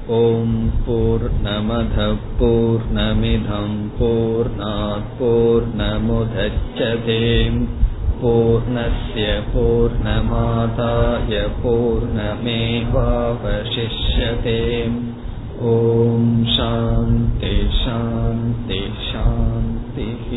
ஓம் போர் நமத போர் நமிதம் போர் நாற் நமுதச்சதேம் பூர்ணய பூர்ணமாதாய பூர்ணமேவாவசிஷ்யதேம். ॐ शान्ति சாந்தி शान्तिः